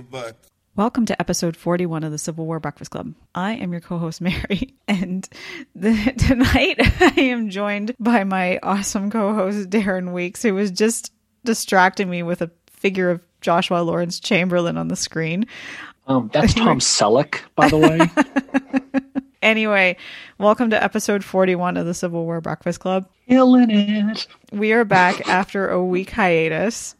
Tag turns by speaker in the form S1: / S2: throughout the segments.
S1: under your butt.
S2: Welcome to episode 41 of the Civil War Breakfast Club. I am your co host, Mary, and the, tonight I am joined by my awesome co host, Darren Weeks, who was just distracting me with a figure of Joshua Lawrence Chamberlain on the screen.
S3: Um, that's Tom Selleck, by the way.
S2: anyway, welcome to episode 41 of the Civil War Breakfast Club.
S3: Killing it.
S2: We are back after a week hiatus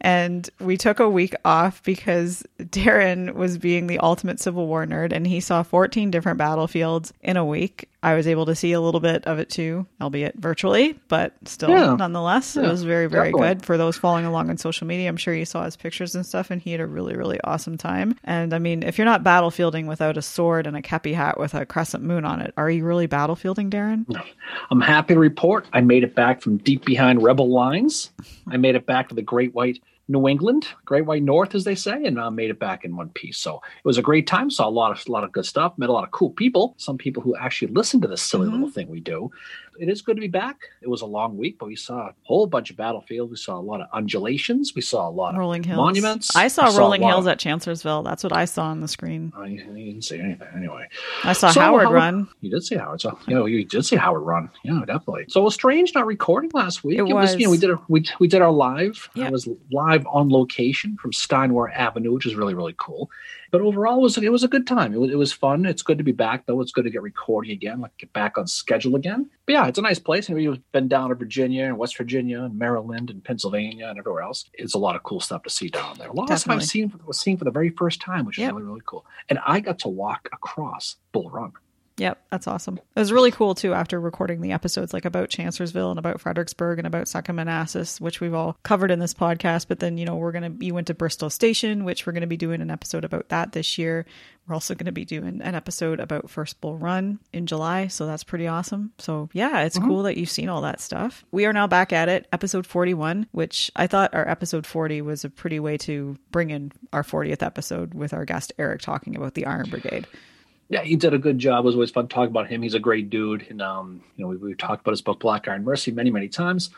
S2: and we took a week off because Darren was being the ultimate Civil War nerd and he saw 14 different battlefields in a week. I was able to see a little bit of it too, albeit virtually, but still,
S3: Yeah.
S2: nonetheless, it was very, very
S3: definitely.
S2: good. For those following along on social media, I'm sure you saw his pictures and stuff, and he had a really, really awesome time. And I mean, if you're not battlefielding without a sword and a kepi hat with a crescent moon on it, are you really battlefielding, Darren?
S3: I'm happy to report I made it back from deep behind rebel lines. I made it back to the Great White New England, Great White North, as they say, and I made it back in one piece. So it was a great time. Saw a lot of a lot of good stuff. Met a lot of cool people. Some people who actually listen to this silly
S2: Mhm.
S3: little thing we do. It is good to be back. It was a long week, but we saw a whole bunch of battlefields. We saw a lot of undulations. We saw a lot
S2: Rolling
S3: of
S2: Hills.
S3: monuments.
S2: I saw
S3: a
S2: Rolling
S3: lot
S2: Hills
S3: of-
S2: at Chancellorsville. That's what I saw on the screen.
S3: I you didn't see anything anyway.
S2: I saw
S3: So,
S2: Howard
S3: how-
S2: run.
S3: You did see Howard. So you know, you did see Howard run. Yeah, definitely. So it was strange not recording last week.
S2: It
S3: you know, we did a, we we did our live.
S2: Yeah.
S3: I was live on location from Steinwehr Avenue, which is really really cool. But overall, it was it was a good time. It was, it was fun. It's good to be back though. It's good to get recording again, like get back on schedule again. But yeah, it's a nice place. And we've been down to Virginia and West Virginia and Maryland and Pennsylvania and everywhere else. It's a lot of cool stuff to see down there. A lot of stuff I've seen was seen for the very first time, which is
S2: Yep.
S3: really really cool. And I got to walk across Bull Run.
S2: Yep, that's awesome. It was really cool too after recording the episodes like about Chancellorsville and about Fredericksburg and about Manassas, which we've all covered in this podcast. But then, you know, we're going to, you went to Bristow Station, which we're going to be doing an episode about that this year. We're also going to be doing an episode about First Bull Run in July. So that's pretty awesome. So yeah, it's mm-hmm. cool that you've seen all that stuff. We are now back at it, episode 41, which I thought our episode 40 was a pretty way to bring in our 40th episode with our guest Eric talking about the Iron Brigade.
S3: Yeah, he did a good job. It was always fun talking about him. He's a great dude, and um, you know, we, we've talked about his book Black Iron Mercy many, many times.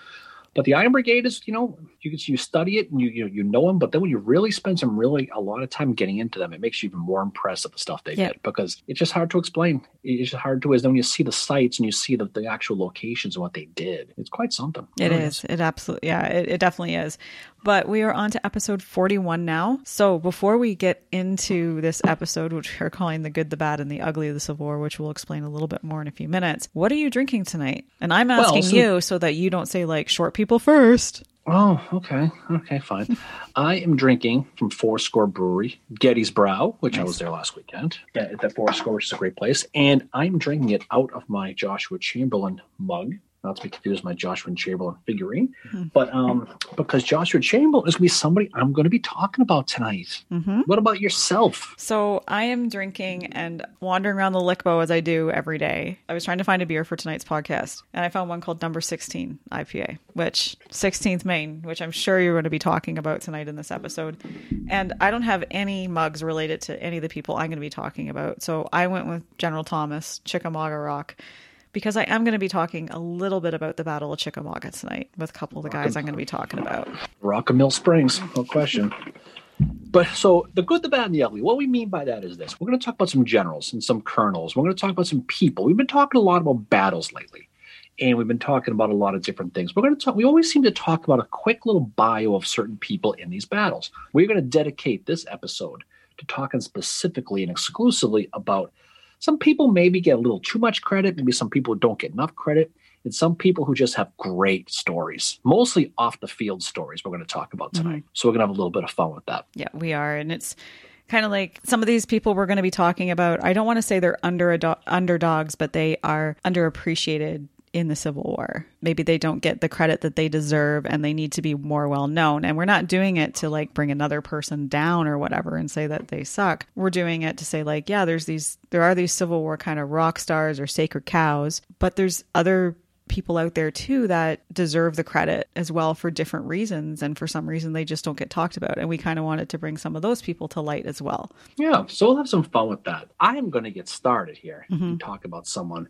S3: But the Iron Brigade is, you know, you you study it and you you you know them, but then when you really spend some really a lot of time getting into them, it makes you even more impressed at the stuff they
S2: Yeah.
S3: did because it's just hard to explain. It's just hard to is then when you see the sites and you see the, the actual locations and what they did, it's quite something.
S2: It is. It absolutely, yeah, it, it definitely is. But we are on to episode 41 now. So before we get into this episode, which we're calling The Good, the Bad, and the Ugly of the Civil War, which we'll explain a little bit more in a few minutes, what are you drinking tonight? And I'm
S3: Well,
S2: asking
S3: so-
S2: you so that you don't say like short people first.
S3: Oh, okay. Okay, fine. I am drinking from Four Score Brewery, Gettysbrow, which I was there last weekend. Yeah, at the Four Score, which is a great place. And I'm drinking it out of my Joshua Chamberlain mug. Not to be confused with my Joshua and Chamberlain figurine.
S2: Mhm.
S3: But um, because Joshua Chamberlain is going to be somebody I'm going to be talking about tonight.
S2: hmm
S3: What about yourself?
S2: So I am drinking and wandering around the Lickbo as I do every day. I was trying to find a beer for tonight's podcast, and I found one called Number 16 IPA, which 16th Maine, which I'm sure you're going to be talking about tonight in this episode. And I don't have any mugs related to any of the people I'm going to be talking about. So I went with General Thomas, Chickamauga Rock. Because I am going to be talking a little bit about the Battle of Chickamauga tonight with a couple of the guys I'm going to be talking about.
S3: Rock and Mill Springs, no question. But so the good, the bad, and the ugly. What we mean by that is this: we're going to talk about some generals and some colonels. We're going to talk about some people. We've been talking a lot about battles lately, and we've been talking about a lot of different things. We're going to talk. We always seem to talk about a quick little bio of certain people in these battles. We're going to dedicate this episode to talking specifically and exclusively about some people maybe get a little too much credit. Maybe some people don't get enough credit and some people who just have great stories, mostly off the field stories we're going to talk about tonight. Mm-hmm. So we're going to have a little bit of fun with that.
S2: Yeah, we are, and it's kind of like some of these people we're going to be talking about. I don't want to say they're under underdogs, but they are underappreciated in the Civil War. Maybe they don't get the credit that they deserve, and they need to be more well known. And we're not doing it to like bring another person down or whatever and say that they suck. We're doing it to say like, yeah, there's these, there are these Civil War kind of rock stars or sacred cows, but there's other people out there too that deserve the credit as well for different reasons and for some reason they just don't get talked about and we kind of wanted to bring some of those people to light as well
S3: Yeah, so we'll have some fun with that. I am going to get started here mm-hmm. and talk about someone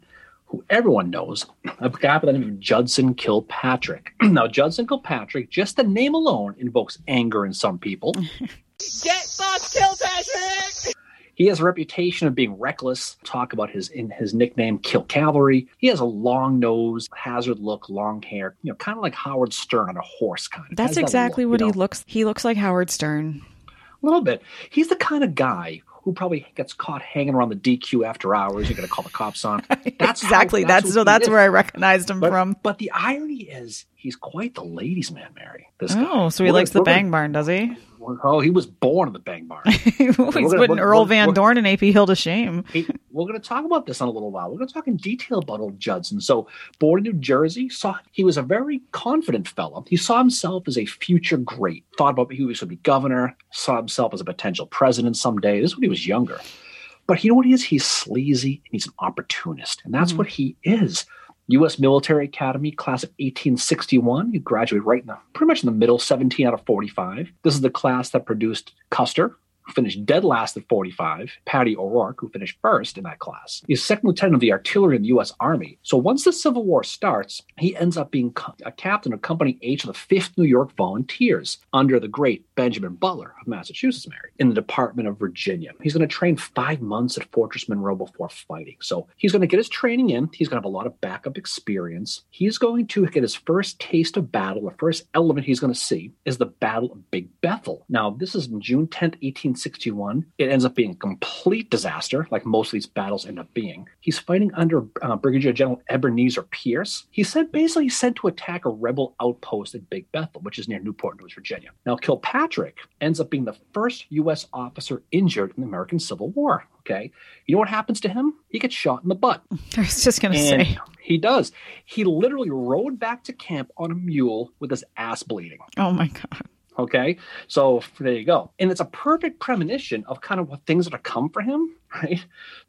S3: who everyone knows, a guy by the name of Judson Kilpatrick. now, Judson Kilpatrick, just the name alone, invokes anger in some people. Get fucked, Kilpatrick! He has a reputation of being reckless. Talk about his in his nickname, Kill Cavalry. He has a long nose, hazard look, long hair. You know, kind of like Howard Stern on a horse. Kind. of.
S2: That's
S3: Has that
S2: exactly
S3: look,
S2: what
S3: you
S2: he looks. He looks like Howard Stern.
S3: A little bit. He's the kind of guy who probably gets caught hanging around the DQ after hours. You're going to call the cops on. That's how-
S2: exactly. That's, so. That's
S3: is.
S2: where I recognized him
S3: But,
S2: from.
S3: but the irony is, he's quite the ladies' man, Mary. This guy.
S2: Oh, so he
S3: We're
S2: likes the bang barn, does he?
S3: Oh, he was born in the bang barn.
S2: He's
S3: gonna-
S2: putting Earl Van Dorn and AP Hill to shame.
S3: We're going to talk about this in a little while. We're going to talk in detail about old Judson. So, born in New Jersey, saw he was a very confident fellow. He saw himself as a future great. Thought about he was going to be governor. Saw himself as a potential president someday. This is when he was younger. But you know what he is? He's sleazy and he's an opportunist, and that's
S2: Mhm.
S3: what he is. U.S. Military Academy, class of 1861. You graduated right in the pretty much in the middle, 17 out of 45. This is the class that produced Custer, who finished dead last at 45, Paddy O'Rorke, who finished first in that class. He's second lieutenant of the artillery in the U.S. Army. So once the Civil War starts, he ends up being a captain of Company H of the 5th New York Volunteers under the great Benjamin Butler of Massachusetts, Mary, in the Department of Virginia. He's going to train five months at Fortress Monroe before fighting. So he's going to get his training in. He's going to have a lot of backup experience. He's going to get his first taste of battle. The first element he's going to see is the Battle of Big Bethel. Now, this is June 10th, 1861. It ends up being a complete disaster, like most of these battles end up being. He's fighting under uh, Brigadier General Ebenezer Pierce. He's sent basically sent to attack a rebel outpost at Big Bethel, which is near Newport News, Virginia. Now, Kilpatrick ends up being the first U.S. officer injured in the American Civil War. Okay, you know what happens to him? He gets shot in the butt.
S2: I was just going to say.
S3: he does. He literally rode back to camp on a mule with his ass bleeding.
S2: Oh my god.
S3: Okay, so there you go. And it's a perfect premonition of kind of what things that are come for him, right?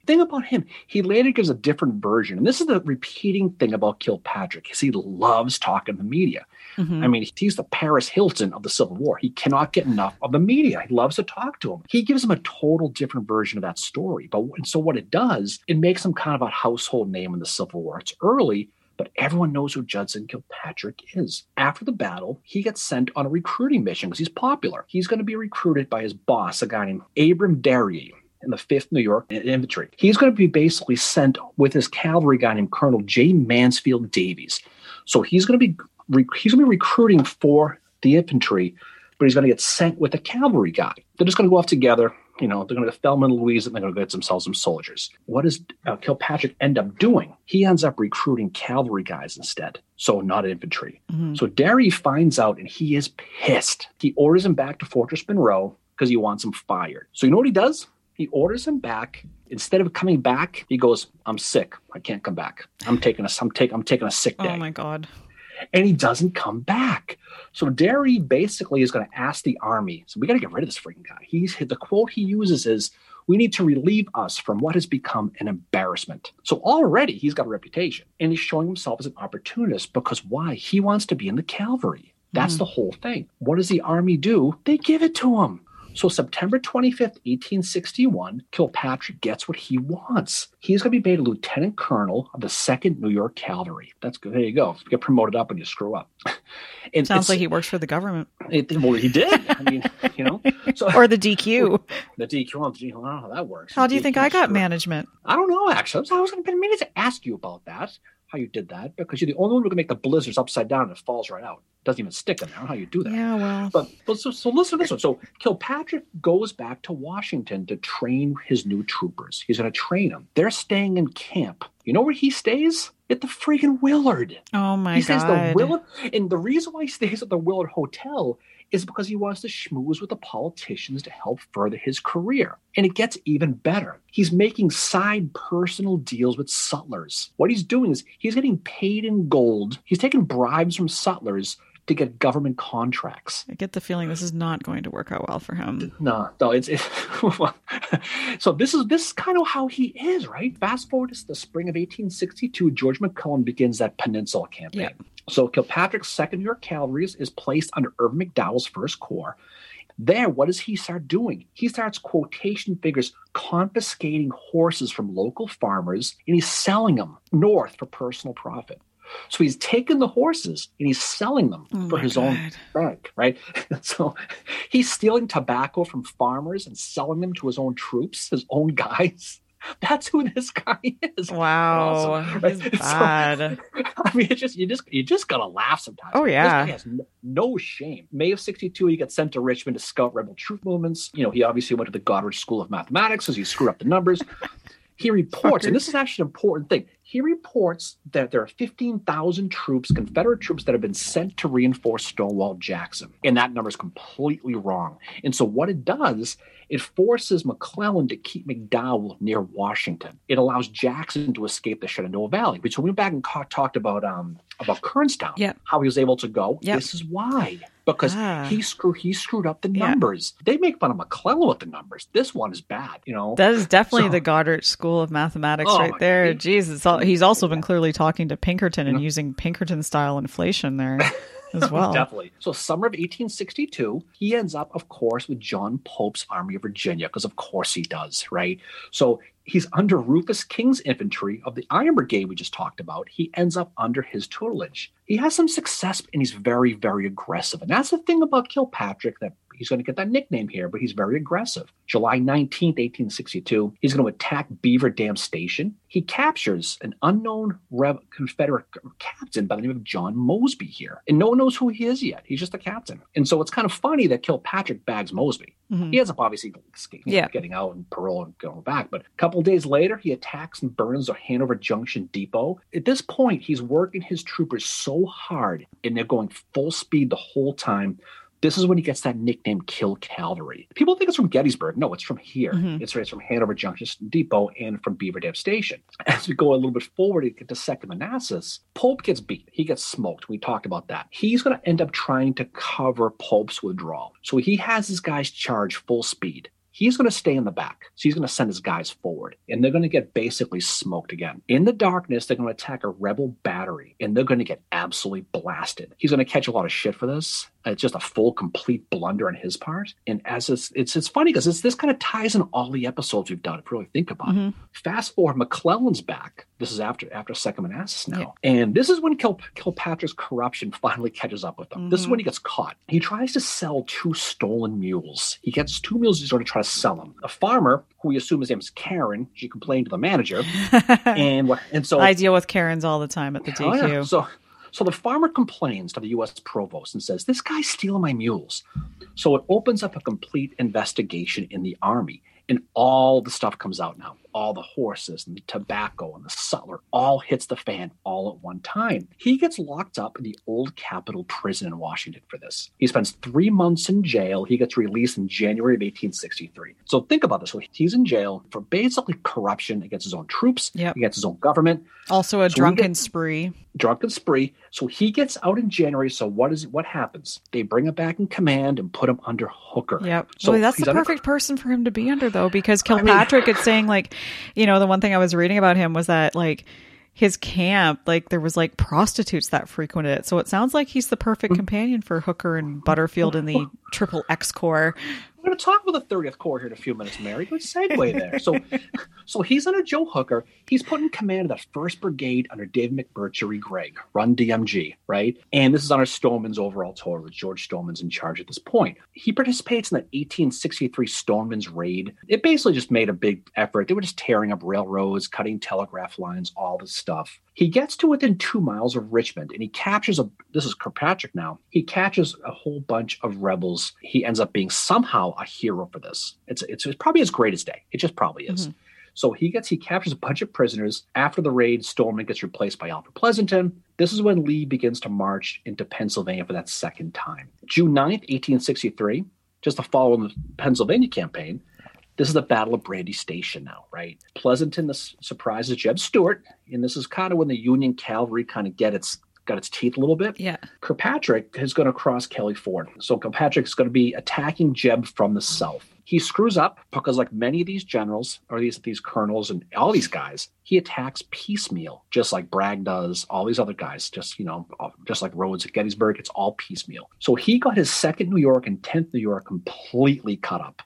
S3: Thing about him, he later gives a different version. And this is the repeating thing about Kilpatrick, is he loves talking to the media.
S2: Mhm.
S3: I mean, he's the Paris Hilton of the Civil War. He cannot get enough of the media. He loves to talk to him. He gives him a total different version of that story. But and so what it does, it makes him kind of a household name in the Civil War. It's early, but everyone knows who Judson Kilpatrick is. After the battle, he gets sent on a recruiting mission because he's popular. He's going to be recruited by his boss, a guy named Abram Derry in the 5th New York Infantry. He's going to be basically sent with his cavalry guy named Colonel J. Mansfield Davies. So he's going to be he's going to be recruiting for the infantry, but he's going to get sent with a cavalry guy. They're just going to go off together. You know, they're going to go to Thelma and Louise and they're going to get themselves some soldiers. What does uh, Kilpatrick end up doing? He ends up recruiting cavalry guys instead, so not infantry.
S2: Mhm.
S3: So Derry finds out and he is pissed. He orders him back to Fortress Monroe because he wants him fired. So you know what he does? He orders him back. Instead of coming back, he goes, "I'm sick. I can't come back. I'm taking a I'm taking I'm taking a sick day."
S2: Oh my god.
S3: And he doesn't come back. So Derry basically is going to ask the army, so we got to get rid of this freaking guy. He's the quote he uses is, "We need to relieve us from what has become an embarrassment." So already he's got a reputation, and he's showing himself as an opportunist because why? He wants to be in the cavalry. That's
S2: Mhm.
S3: the whole thing. What does the army do? They give it to him. So September 25th, 1861, Kilpatrick gets what he wants. He's going to be made a lieutenant colonel of the 2nd New York Cavalry. That's good. There you go. You get promoted up and you screw up. And
S2: Sounds like he works for the government
S3: it, well, he did. I mean, you know, so
S2: or the DQ.
S3: the DQ. I don't know how that works.
S2: How do you think I got
S3: DQ,
S2: management?
S3: I don't know. Actually, I was going to meaning to ask you about that. How you did that? Because you're the only one who can make the blizzards upside down and it falls right out. It Doesn't even stick in there. I don't know how you do that.
S2: Yeah, well.
S3: But, but so, so listen to this one. So Kilpatrick goes back to Washington to train his new troopers. He's going to train them. They're staying in camp. You know where he stays? At the freaking Willard.
S2: Oh my
S3: he stays at the. Willard, and the reason why he stays at the Willard Hotel is because he wants to schmooze with the politicians to help further his career. And it gets even better. He's making side personal deals with sutlers. What he's doing is he's getting paid in gold. He's taking bribes from sutlers to get government contracts.
S2: I get the feeling this is not going to work out well for him.
S3: No, no, it's, it's so this is this is kind of how he is, right? Fast forward to the spring of 1862, George McClellan begins that Peninsula campaign.
S2: Yeah.
S3: So Kilpatrick's Second New York Cavalry is, is placed under Irvin McDowell's First Corps. There, what does he start doing? He starts quotation figures confiscating horses from local farmers and he's selling them north for personal profit. So he's taking the horses and he's selling them
S2: Oh
S3: for his own bank, right? so he's stealing tobacco from farmers and selling them to his own troops, his own guys. That's who this guy is.
S2: Wow,
S3: Awesome, right?
S2: he's
S3: So-
S2: bad.
S3: I mean, it's just you just you just gotta laugh sometimes.
S2: Oh, yeah.
S3: this guy has no, shame. May of '62, he gets sent to Richmond to scout rebel troop movements. You know, he obviously went to the Goddard School of Mathematics as he screwed up the numbers. He reports, and this is actually an important thing. He reports that there are 15,000 troops, Confederate troops, that have been sent to reinforce Stonewall Jackson. And that number is completely wrong. And so, what it does, it forces McClellan to keep McDowell near Washington. It allows Jackson to escape the Shenandoah Valley. Which, we went back and ca- talked about um, about Kernstown,
S2: Yep.
S3: how he was able to go,
S2: Yep.
S3: this is why. Because
S2: Ah.
S3: he screwed he screwed up the
S2: Yeah.
S3: numbers. They make fun of McClellan with the numbers. This one is bad, you know.
S2: That is definitely
S3: So-
S2: the Goddard School of Mathematics
S3: Oh,
S2: right there.
S3: he-
S2: Jeez, all, he's also been clearly talking to Pinkerton and using Pinkerton style inflation there as well.
S3: Definitely. So, summer of 1862, he ends up, of course, with John Pope's Army of Virginia, because of course he does, right? So, he's under Rufus King's infantry of the Iron Brigade we just talked about. He ends up under his tutelage. He has some success and he's very, very aggressive. And that's the thing about Kilpatrick that he's going to get that nickname here, but he's very aggressive. July 19th, 1862, he's going to attack Beaver Dam Station. He captures an unknown Rev- Confederate captain by the name of John Mosby here. And no one knows who he is yet. He's just a captain. And so it's kind of funny that Kilpatrick bags Mosby.
S2: Mhm.
S3: He ends up obviously escaping,
S2: Yeah.
S3: getting out and parole and going back. But a couple days later, he attacks and burns the Hanover Junction Depot. At this point, he's working his troopers so hard and they're going full speed the whole time. This is when he gets that nickname Kill Cavalry. People think it's from Gettysburg. No, it's from here.
S2: Mhm.
S3: It's, it's from Hanover Junction Depot and from Beaver Dam Station. As we go a little bit forward and get to Second Manassas, Pope gets beat. He gets smoked. We talked about that. He's going to end up trying to cover Pope's withdrawal. So he has his guys charge full speed. He's going to stay in the back. So he's going to send his guys forward, and they're going to get basically smoked again. In the darkness, they're going to attack a rebel battery, and they're going to get absolutely blasted. He's going to catch a lot of shit for this. It's just a full, complete blunder on his part. And as it's it's, it's funny because this kind of ties in all the episodes we've done. If you really think about it.
S2: Mhm.
S3: Fast forward, McClellan's back. This is after after Second Manassas now, and this is when Kil- Kilpatrick's corruption finally catches up with him. This is when he gets caught. He tries to sell two stolen mules. He gets two mules. He's going to try to sell them. A farmer, who we assume his name is Karen, she complained to the manager, and what? And so
S2: I deal with Karens all the time at the
S3: Oh,
S2: DQ.
S3: yeah. So, so the farmer complains to the U.S. provost and says, "This guy's stealing my mules." So it opens up a complete investigation in the army, and all the stuff comes out now. All the horses and the tobacco and the sutler all hits the fan all at one time. He gets locked up in the old Capitol prison in Washington for this. He spends three months in jail. He gets released in January of 1863. So think about this. So he's in jail for basically corruption against his own troops,
S2: Yep.
S3: against his own government
S2: also a
S3: So
S2: drunken
S3: get-
S2: spree.
S3: drunken spree. So he gets out in January. So what is what happens? They bring him back in command and put him under Hooker.
S2: Yep.
S3: So
S2: Boy, that's the
S3: under-
S2: perfect person for him to be under, though, because
S3: I mean-
S2: Kilpatrick is saying, like, you know, the one thing I was reading about him was that, like, his camp, like, there was like prostitutes that frequented it. So it sounds like he's the perfect hmm. companion for Hooker and Butterfield in the Triple X Corps.
S3: We're going to talk about the 30th Corps here in a few minutes, Mary. Good segue there. So, so he's under Joe Hooker. He's put in command of that First Brigade under Dave McMurtrie Gregg, run DMG, right? And this is under Stoneman's overall total. George Stoneman's in charge at this point. He participates in the 1863 Stoneman's raid. It basically just made a big effort. They were just tearing up railroads, cutting telegraph lines, all this stuff. He gets to within two miles of Richmond and he captures a. This is Kirkpatrick now. He catches a whole bunch of rebels. He ends up being somehow a hero for this. It's it's, it's probably his greatest day. It just probably is. Mm-hmm. So he gets he captures a bunch of prisoners. After the raid, Stoneman gets replaced by Alfred Pleasonton. This is when Lee begins to march into Pennsylvania for that second time. June 9th, 1863, just the following the Pennsylvania campaign. This is the Battle of Brandy Station now, right? Pleasonton this surprises Jeb Stuart, and this is kind of when the Union cavalry kind of get its got its teeth a little bit.
S2: Yeah.
S3: Kirkpatrick is going to cross Kelly Ford. So Kirkpatrick is going to be attacking Jeb from the south. He screws up because, like many of these generals or these these colonels and all these guys, he attacks piecemeal, just like Bragg does. All these other guys, just you know, uh, just like Rodes at Gettysburg, it's all piecemeal. So he got his second New York and tenth New York completely cut up.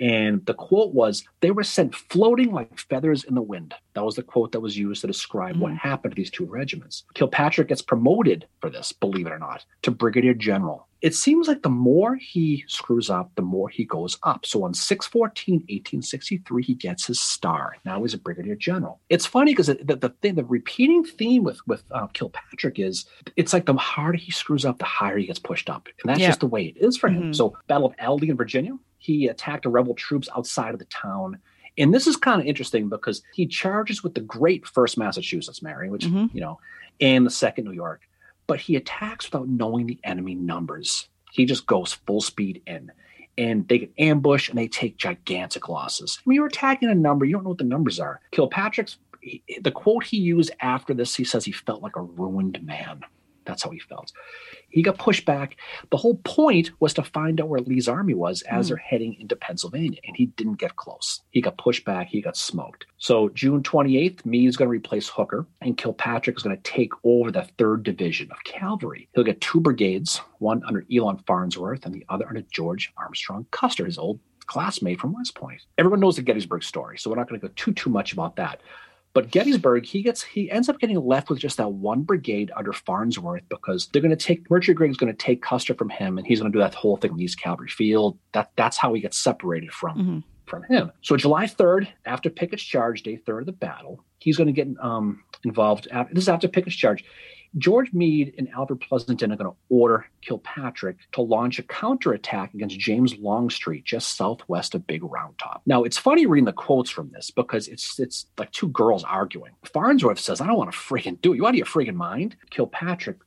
S3: And the quote was, they were sent floating like feathers in the wind. That was the quote that was used to describe what happened to these two regiments. Kilpatrick gets promoted for this, believe it or not, to brigadier general. It seems like the more he screws up, the more he goes up. So on 614, 1863, he gets his star. Now he's a brigadier general. It's funny because the, the thing, the repeating theme with with uh, Kilpatrick is it's like the harder he screws up, the higher he gets pushed up, and that's
S2: Yeah.
S3: just the way it is for him.
S2: Mhm.
S3: So Battle of Aldie in Virginia, he attacked the rebel troops outside of the town. And this is kind of interesting because he charges with the great first Massachusetts, Mary, which,
S2: Mhm.
S3: you know, and the second New York, but he attacks without knowing the enemy numbers. He just goes full speed in. And they get ambushed and they take gigantic losses. When you're attacking a number, you don't know what the numbers are. Kilpatrick's, he, the quote he used after this, he says he felt like a ruined man. That's how he felt. He got pushed back. The whole point was to find out where Lee's army was as
S2: Hmm.
S3: they're heading into Pennsylvania, and he didn't get close. He got pushed back. He got smoked. So June 28th, Meade's going to replace Hooker, and Kilpatrick is going to take over the third division of cavalry. He'll get two brigades, one under Elon Farnsworth and the other under George Armstrong Custer, his old classmate from West Point. Everyone knows the Gettysburg story, so we're not going to go too too much about that. But Gettysburg, he gets he ends up getting left with just that one brigade under Farnsworth because they're going to take McMurtrie Gregg's going to take Custer from him, and he's going to do that whole thing in East Cavalry Field. That that's how he gets separated from
S2: Mhm.
S3: from him. So July third, after Pickett's charge, day third of the battle, he's going to get um, involved. After, this is after Pickett's charge. George Meade and Albert Pleasonton are going to order Kilpatrick to launch a counterattack against James Longstreet just southwest of Big Round Top. Now, it's funny reading the quotes from this because it's it's like two girls arguing. Farnsworth says, "I don't want to freaking do it. You out of your freaking mind?" Kilpatrick,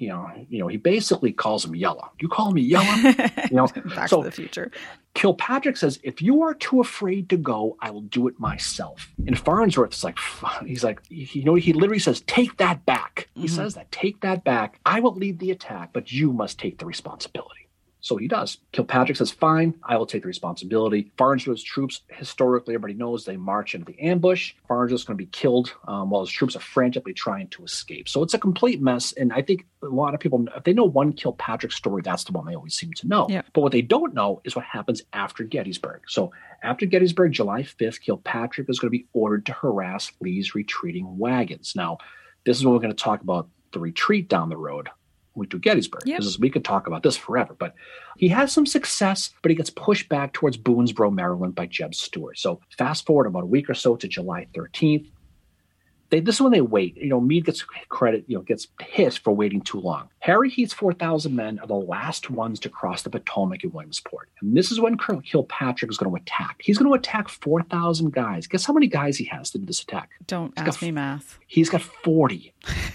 S3: you know, you know, he basically calls him yellow. You call me yellow? You know,
S2: Back
S3: so-
S2: to the future.
S3: Kilpatrick says, if you are too afraid to go, I will do it myself. And Farnsworth's like, he's like, you know, he literally says, take that back. He
S2: Mhm.
S3: says that, take that back. I will lead the attack, but you must take the responsibility. So he does. Kilpatrick says, fine, I will take the responsibility. Farnsworth's troops, historically, everybody knows they march into the ambush. Farnsworth's going to be killed um, while his troops are frantically trying to escape. So it's a complete mess. And I think a lot of people, if they know one Kilpatrick story, that's the one they always seem to know.
S2: Yeah.
S3: But what they don't know is what happens after Gettysburg. So after Gettysburg, July 5th, Kilpatrick is going to be ordered to harass Lee's retreating wagons. Now, this is when we're going to talk about the retreat down the road when we do Gettysburg.
S2: Yep.
S3: Because we could talk about this forever. But he has some success, but he gets pushed back towards Boonsboro, Maryland by Jeb Stuart. So fast forward about a week or so to July 13th. They, this is when they wait. You know, Meade gets credit, you know, gets hit for waiting too long. Harry Heth's 4,000 men are the last ones to cross the Potomac at Williamsport. And this is when Colonel Kilpatrick is going to attack. He's going to attack 4,000 guys. Guess how many guys he has to do this attack?
S2: Don't
S3: got
S2: ask me math.
S3: He's got 40.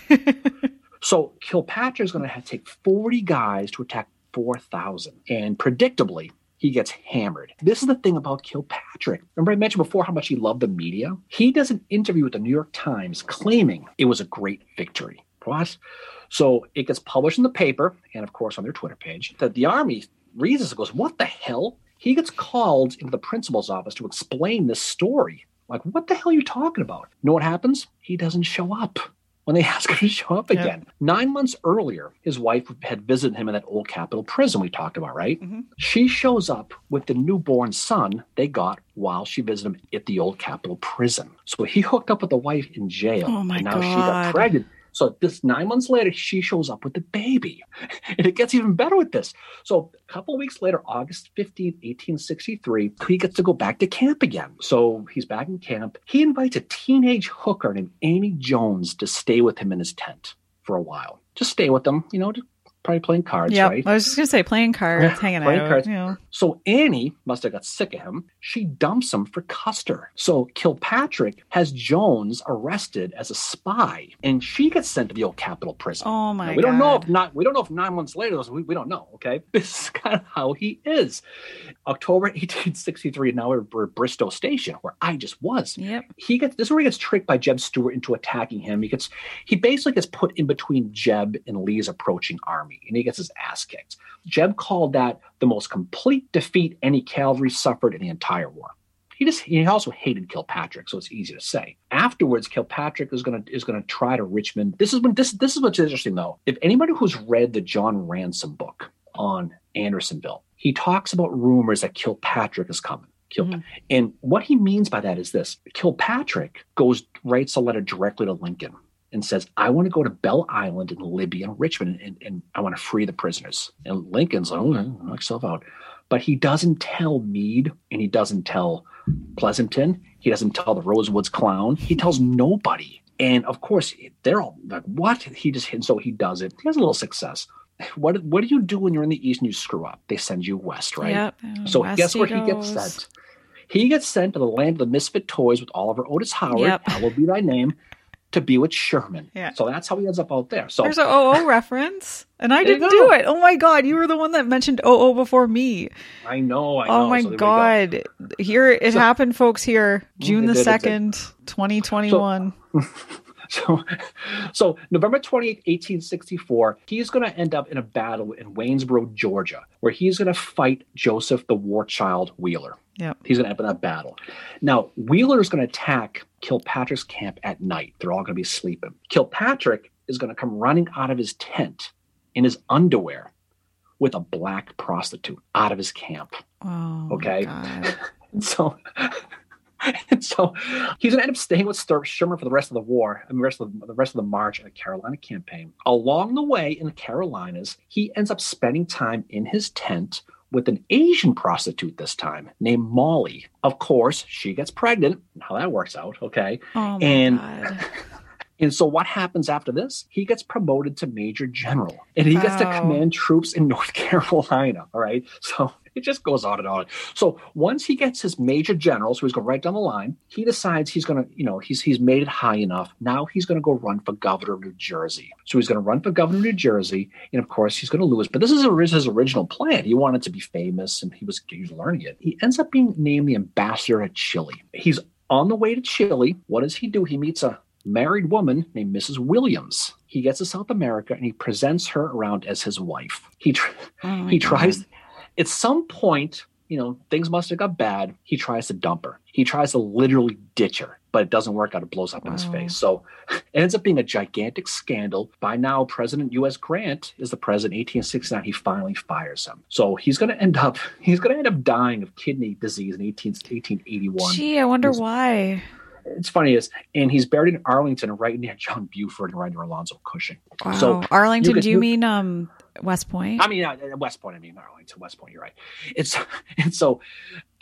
S3: so Kilpatrick is going to to take 40 guys to attack 4,000. And predictably, he gets hammered. This is the thing about Kilpatrick. Remember, I mentioned before how much he loved the media? He does an interview with the New York Times claiming it was a great victory. What? So it gets published in the paper and, of course, on their Twitter page that the Army reads this and goes, What the hell? He gets called into the principal's office to explain this story. Like, what the hell are you talking about? You know what happens? He doesn't show up when they ask him to show up
S2: Yeah.
S3: again. Nine months earlier, his wife had visited him in that old Capitol prison we talked about, right?
S2: Mhm.
S3: She shows up with the newborn son they got while she visited him at the old Capitol prison. So he hooked up with the wife in jail.
S2: Oh, my
S3: and now she got pregnant. So this nine months later, she shows up with the baby. And it gets even better with this. So a couple weeks later, August 15th, 1863, he gets to go back to camp again. So he's back in camp. He invites a teenage hooker named Annie Jones to stay with him in his tent for a while. Just stay with them, you know, probably playing cards,
S2: Yeah,
S3: right?
S2: I was just gonna say playing cards, hanging
S3: playing
S2: out.
S3: cards.
S2: You know,
S3: So Annie must have got sick of him. She dumps him for Custer. So Kilpatrick has Jones arrested as a spy, and she gets sent to the old Capitol prison.
S2: oh my
S3: Now, we don't know if not. We don't know if nine months later. We, we don't know. Okay, this is kind of how he is. October 1863. Now we're, we're at Bristow Station, where I just was.
S2: Yep.
S3: He gets this is where he gets tricked by Jeb Stuart into attacking him. He gets he basically gets put in between Jeb and Lee's approaching army, and he gets his ass kicked. Jeb called that the most complete defeat any cavalry suffered in the entire war. He just he also hated Kilpatrick, so it's easy to say. Afterwards, Kilpatrick is gonna is gonna try to Richmond. This is when this this is what's interesting though. If anybody who's read the John Ransom book on Andersonville, he talks about rumors that Kilpatrick is coming. Kil- mm-hmm. And what he means by that is this Kilpatrick goes, writes a letter directly to Lincoln and says, I want to go to Belle Isle in Libby and Richmond and, and I want to free the prisoners. And Lincoln's like, okay, knock yourself out. But he doesn't tell Meade and he doesn't tell Pleasonton. He doesn't tell the Rosewoods clown. He tells nobody. And of course, they're all like, what? He just, and so he does it. He has a little success. What, what do you do when you're in the East and you screw up? They send you west, right?
S2: Yep.
S3: So
S2: West
S3: guess where he
S2: goes.
S3: gets sent? He gets sent to the land of the misfit toys with Oliver Otis Howard,
S2: Yep.
S3: hallowed be thy name, to be with Sherman.
S2: Yeah.
S3: So that's how he ends up out there. So
S2: There's a OO reference, and I didn't do it. Oh my god, you were the one that mentioned OO before me.
S3: I know, I oh know.
S2: Oh my
S3: So we go.
S2: god, here it
S3: So-
S2: happened, folks. Here, mm,
S3: June
S2: the
S3: did, it did.
S2: second, twenty twenty one.
S3: So, so November 28, 1864, he's going to end up in a battle in Waynesboro, Georgia, where he's going to fight Joseph the War Child Wheeler.
S2: Yep.
S3: He's going to end up in that battle. Now, Wheeler is going to attack Kilpatrick's camp at night. They're all going to be sleeping. Kilpatrick is going to come running out of his tent in his underwear with a black prostitute out of his camp.
S2: Oh,
S3: Okay. So, and so he's going to end up staying with Sherman for the rest of the war and the rest of the, the rest of the March and the Carolina campaign. Along the way in the Carolinas, he ends up spending time in his tent with an Asian prostitute this time named Molly. Of course, she gets pregnant. How that works out, okay?
S2: Oh my
S3: And-
S2: god.
S3: And so what happens after this? He gets promoted to major general and he gets to command troops in North Carolina. All right. So it just goes on and on. So once he gets his major general, so he's going right down the line, he decides he's going to, you know, he's he's made it high enough. Now he's going to go run for governor of New Jersey. So he's going to run for governor of New Jersey, and of course he's going to lose. But this is his original plan. He wanted to be famous, and he was he was learning it. He ends up being named the ambassador at Chile. He's on the way to Chile. What does he do? He meets a married woman named Mrs. Williams. He gets to South America and he presents her around as his wife. He tr-
S2: Oh
S3: he tries at some point, you know, things must have got bad. He tries to dump her. He tries to literally ditch her, but it doesn't work out. It blows up in his
S2: oh.
S3: face. So it ends up being a gigantic scandal. By now, President U.S. Grant is the president. 1869, he finally fires him. So he's going to end up he's going to end up dying of kidney disease in 18, 1881
S2: Gee, I wonder why.
S3: It's funny is and he's buried in Arlington right near John Buford and right near Alonzo Cushing.
S2: Wow.
S3: So
S2: Arlington,
S3: could-
S2: do you
S3: you-
S2: mean um West Point?
S3: I mean uh, West Point. I mean Arlington, West Point. You're right. It's and so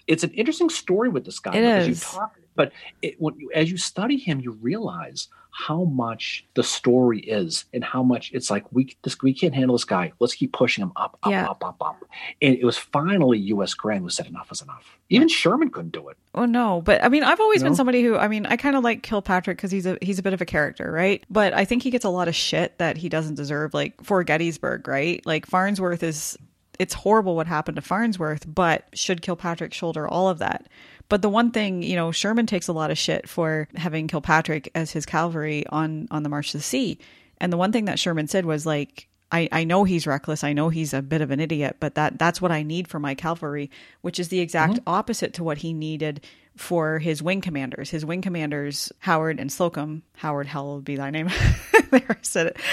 S3: it's an interesting story with this guy.
S2: It.
S3: You talk, but it, when you, as you study him, you realize how much the story is and how much it's like we this we can't handle this guy. Let's keep pushing him up, up,
S2: Yeah.
S3: up, up, up. And it was finally U.S. Grant who said enough is enough. Even Sherman couldn't do it.
S2: Oh no, but I mean, I've always
S3: You
S2: been
S3: know?
S2: somebody who, I mean, I kind of like Kilpatrick because he's a he's a bit of a character, right? But I think he gets a lot of shit that he doesn't deserve, like for Gettysburg, right? Like Farnsworth is, it's horrible what happened to Farnsworth, but should Kilpatrick shoulder all of that? But the one thing, you know, Sherman takes a lot of shit for having Kilpatrick as his cavalry on on the march to the sea, and the one thing that Sherman said was like. I, I know he's reckless. I know he's a bit of an idiot, but that that's what I need for my cavalry, which is the exact opposite to what he needed for his wing commanders. His wing commanders, Howard and Slocum, Howard, hell will be thy name. there, I said it.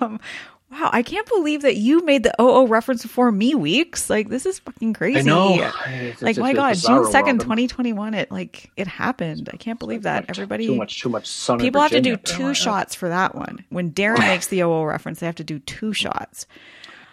S2: Um, wow, I can't believe that you made the OO reference before me, Weeks. Like, this is fucking crazy.
S3: I It's-
S2: Like,
S3: it's-
S2: my
S3: it's
S2: God, June 2nd, 2021, it like, it happened. I can't believe that. Everybody.
S3: too much, too much sun. in
S2: People have to do
S3: Virginia.
S2: two shots for that one. When Darren makes the OO reference, they have to do two shots.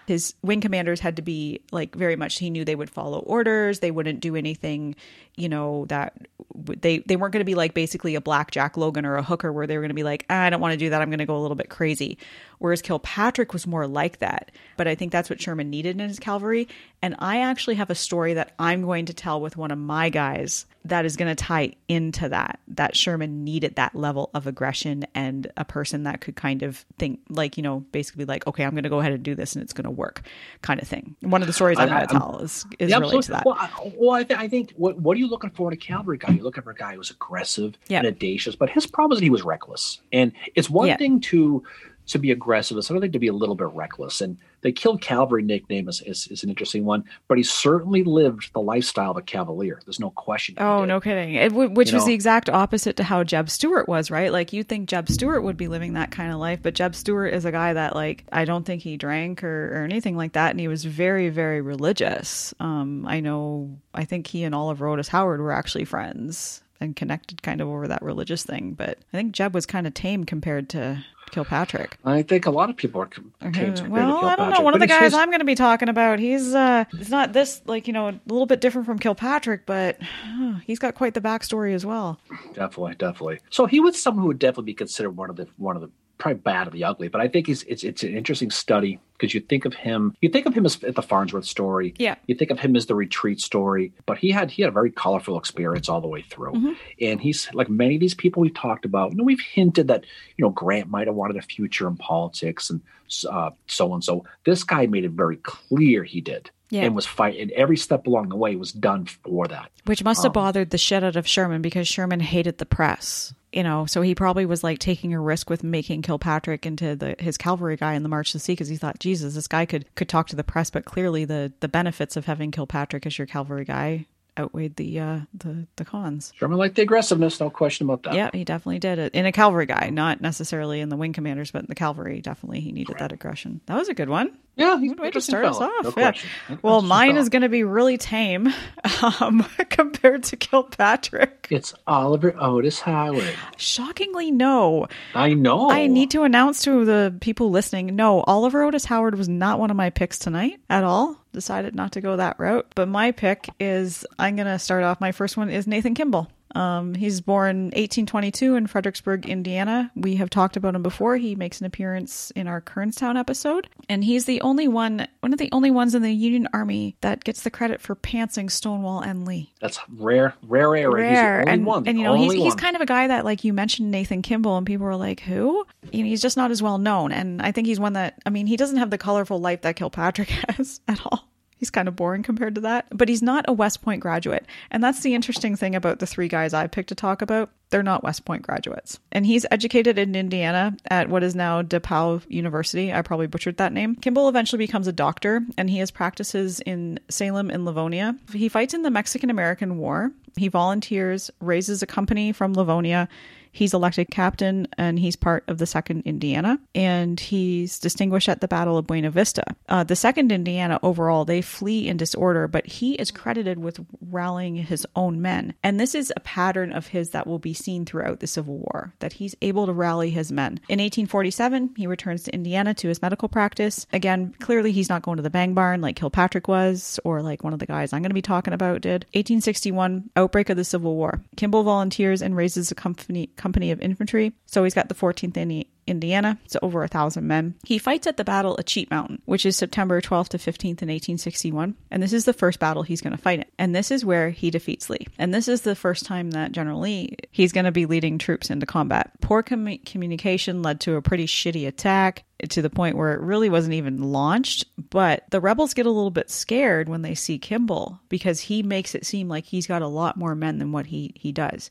S2: His wing commanders had to be like very much. He knew they would follow orders. They wouldn't do anything, you know, that they they weren't going to be like basically a Black Jack Logan or a Hooker where they were going to be like, "Ah, I don't want to do that. I'm going to go a little bit crazy. Whereas Kilpatrick was more like that. But I think that's what Sherman needed in his cavalry. And I actually have a story that I'm going to tell with one of my guys that is going to tie into that. That Sherman needed that level of aggression and a person that could kind of think, like, you know, basically like, okay, I'm going to go ahead and do this and it's going to work kind of thing. One of the stories I'm
S3: I-
S2: going to tell is, is
S3: Yeah,
S2: related to that.
S3: Well, I, well, I, th- I think what what are you looking for in a cavalry guy? You're looking for a guy who's aggressive
S2: Yeah.
S3: and audacious, but his problem is that he was reckless. And it's one
S2: Yeah.
S3: thing to to be aggressive; it's another thing to be a little bit reckless. And The killed cavalry nickname is, is, is an interesting one, but he certainly lived the lifestyle of a cavalier. There's no question.
S2: Oh, no kidding. It, which
S3: You
S2: was
S3: know-
S2: the exact opposite to how Jeb Stuart was, right? Like you'd think Jeb Stuart would be living that kind of life, but Jeb Stuart is a guy that like I don't think he drank or, or anything like that, and he was very, very religious. Um, I know. I think he and Oliver Otis Howard were actually friends and connected kind of over that religious thing. But I think Jeb was kind of tame compared to Kilpatrick.
S3: I think a lot of people are com- came to
S2: Mm-hmm. Well, I don't know. One of the guys
S3: his-
S2: I'm going to be talking about, he's uh, it's not this like you know a little bit different from Kilpatrick, but uh, he's got quite the backstory as well.
S3: Definitely, definitely. So he was someone who would definitely be considered one of the one of the probably bad of the ugly. But I think he's it's it's an interesting study because you think of him you think of him as the Farnsworth story.
S2: Yeah.
S3: You think of him as the retreat story, but he had he had a very colorful experience all the way through.
S2: Mm-hmm.
S3: And he's like many of these people we've talked about. You know, we've hinted that you know Grant might have wanted a future in politics and uh, so and so. This guy made it very clear he did.
S2: Yeah.
S3: And was fighting every step along the way was done for that.
S2: Which must
S3: Um,
S2: have bothered the shit out of Sherman because Sherman hated the press. You know, so he probably was like taking a risk with making Kilpatrick into the his cavalry guy in the March to Sea because he thought, Jesus, this guy could could talk to the press, but clearly the the benefits of having Kilpatrick as your cavalry guy outweighed the uh the the cons.
S3: Sherman liked the aggressiveness, no question about that.
S2: Yeah, he definitely did it in a cavalry guy, not necessarily in the wing commanders, but in the cavalry. Definitely, he needed that aggression. That was a good one.
S3: Yeah, he's
S2: Good way to
S3: interesting
S2: start us off.
S3: no
S2: yeah.
S3: question.
S2: Well, mine
S3: fella.
S2: is going to be really tame um, compared to Kilpatrick.
S3: It's Oliver Otis Howard.
S2: Shockingly, no.
S3: I know.
S2: I need to announce to the people listening no, Oliver Otis Howard was not one of my picks tonight at all. Decided not to go that route. But my pick is I'm going to start off. My first one is Nathan Kimball. Um, he's born 1822 in Fredericksburg, Indiana. We have talked about him before. He makes an appearance in our Kernstown episode, and he's the only one, one of the only ones in the Union Army that gets the credit for pantsing Stonewall and Lee
S3: That's rare, rare, rare.
S2: rare.
S3: He's the only
S2: and,
S3: one.
S2: and you know, he's
S3: only
S2: he's kind of a guy that like you mentioned Nathan Kimball and people were like, Who? You know, he's just not as well known. And I think he's one that I mean, he doesn't have the colorful life that Kilpatrick has at all. He's kind of boring compared to that. But he's not a West Point graduate. And that's the interesting thing about the three guys I picked to talk about. They're not West Point graduates. And he's educated in Indiana at what is now DePauw University. I probably butchered that name. Kimball eventually becomes a doctor and he has practices in Salem and Livonia. He fights in the Mexican American War. He volunteers, raises a company from Livonia. He's elected captain and he's part of the 2nd Indiana. And he's distinguished at the Battle of Buena Vista. Uh, the 2nd Indiana, overall, they flee in disorder, but he is credited with rallying his own men. And this is a pattern of his that will be seen throughout the Civil War, that he's able to rally his men. In 1847, he returns to Indiana to his medical practice. Again, clearly he's not going to the bang barn like Kilpatrick was, or like one of the guys I'm going to be talking about did. 1861, outbreak of the Civil War. Kimball volunteers and raises a company company of infantry. So he's got the 14th Indi- Indiana. It's over a thousand men. He fights at the Battle of Cheat Mountain, which is September 12th to 15th in 1861. And this is the first battle he's going to fight in. And this is where he defeats Lee. And this is the first time that General Lee, he's going to be leading troops into combat. Poor commu- communication led to a pretty shitty attack to the point where it really wasn't even launched. But the rebels get a little bit scared when they see Kimball because he makes it seem like he's got a lot more men than what he, he does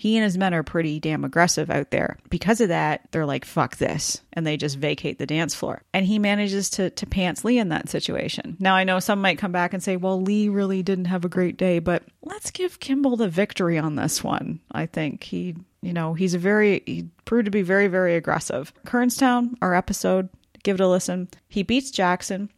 S2: he and his men are pretty damn aggressive out there. Because of that, they're like, fuck this. And they just vacate the dance floor. And he manages to, to pants Lee in that situation. Now, I know some might come back and say, well, Lee really didn't have a great day, but let's give Kimball the victory on this one. I think he, you know, he's a very, he proved to be very, very aggressive. Kernstown, our episode, give it a listen. He beats Jackson.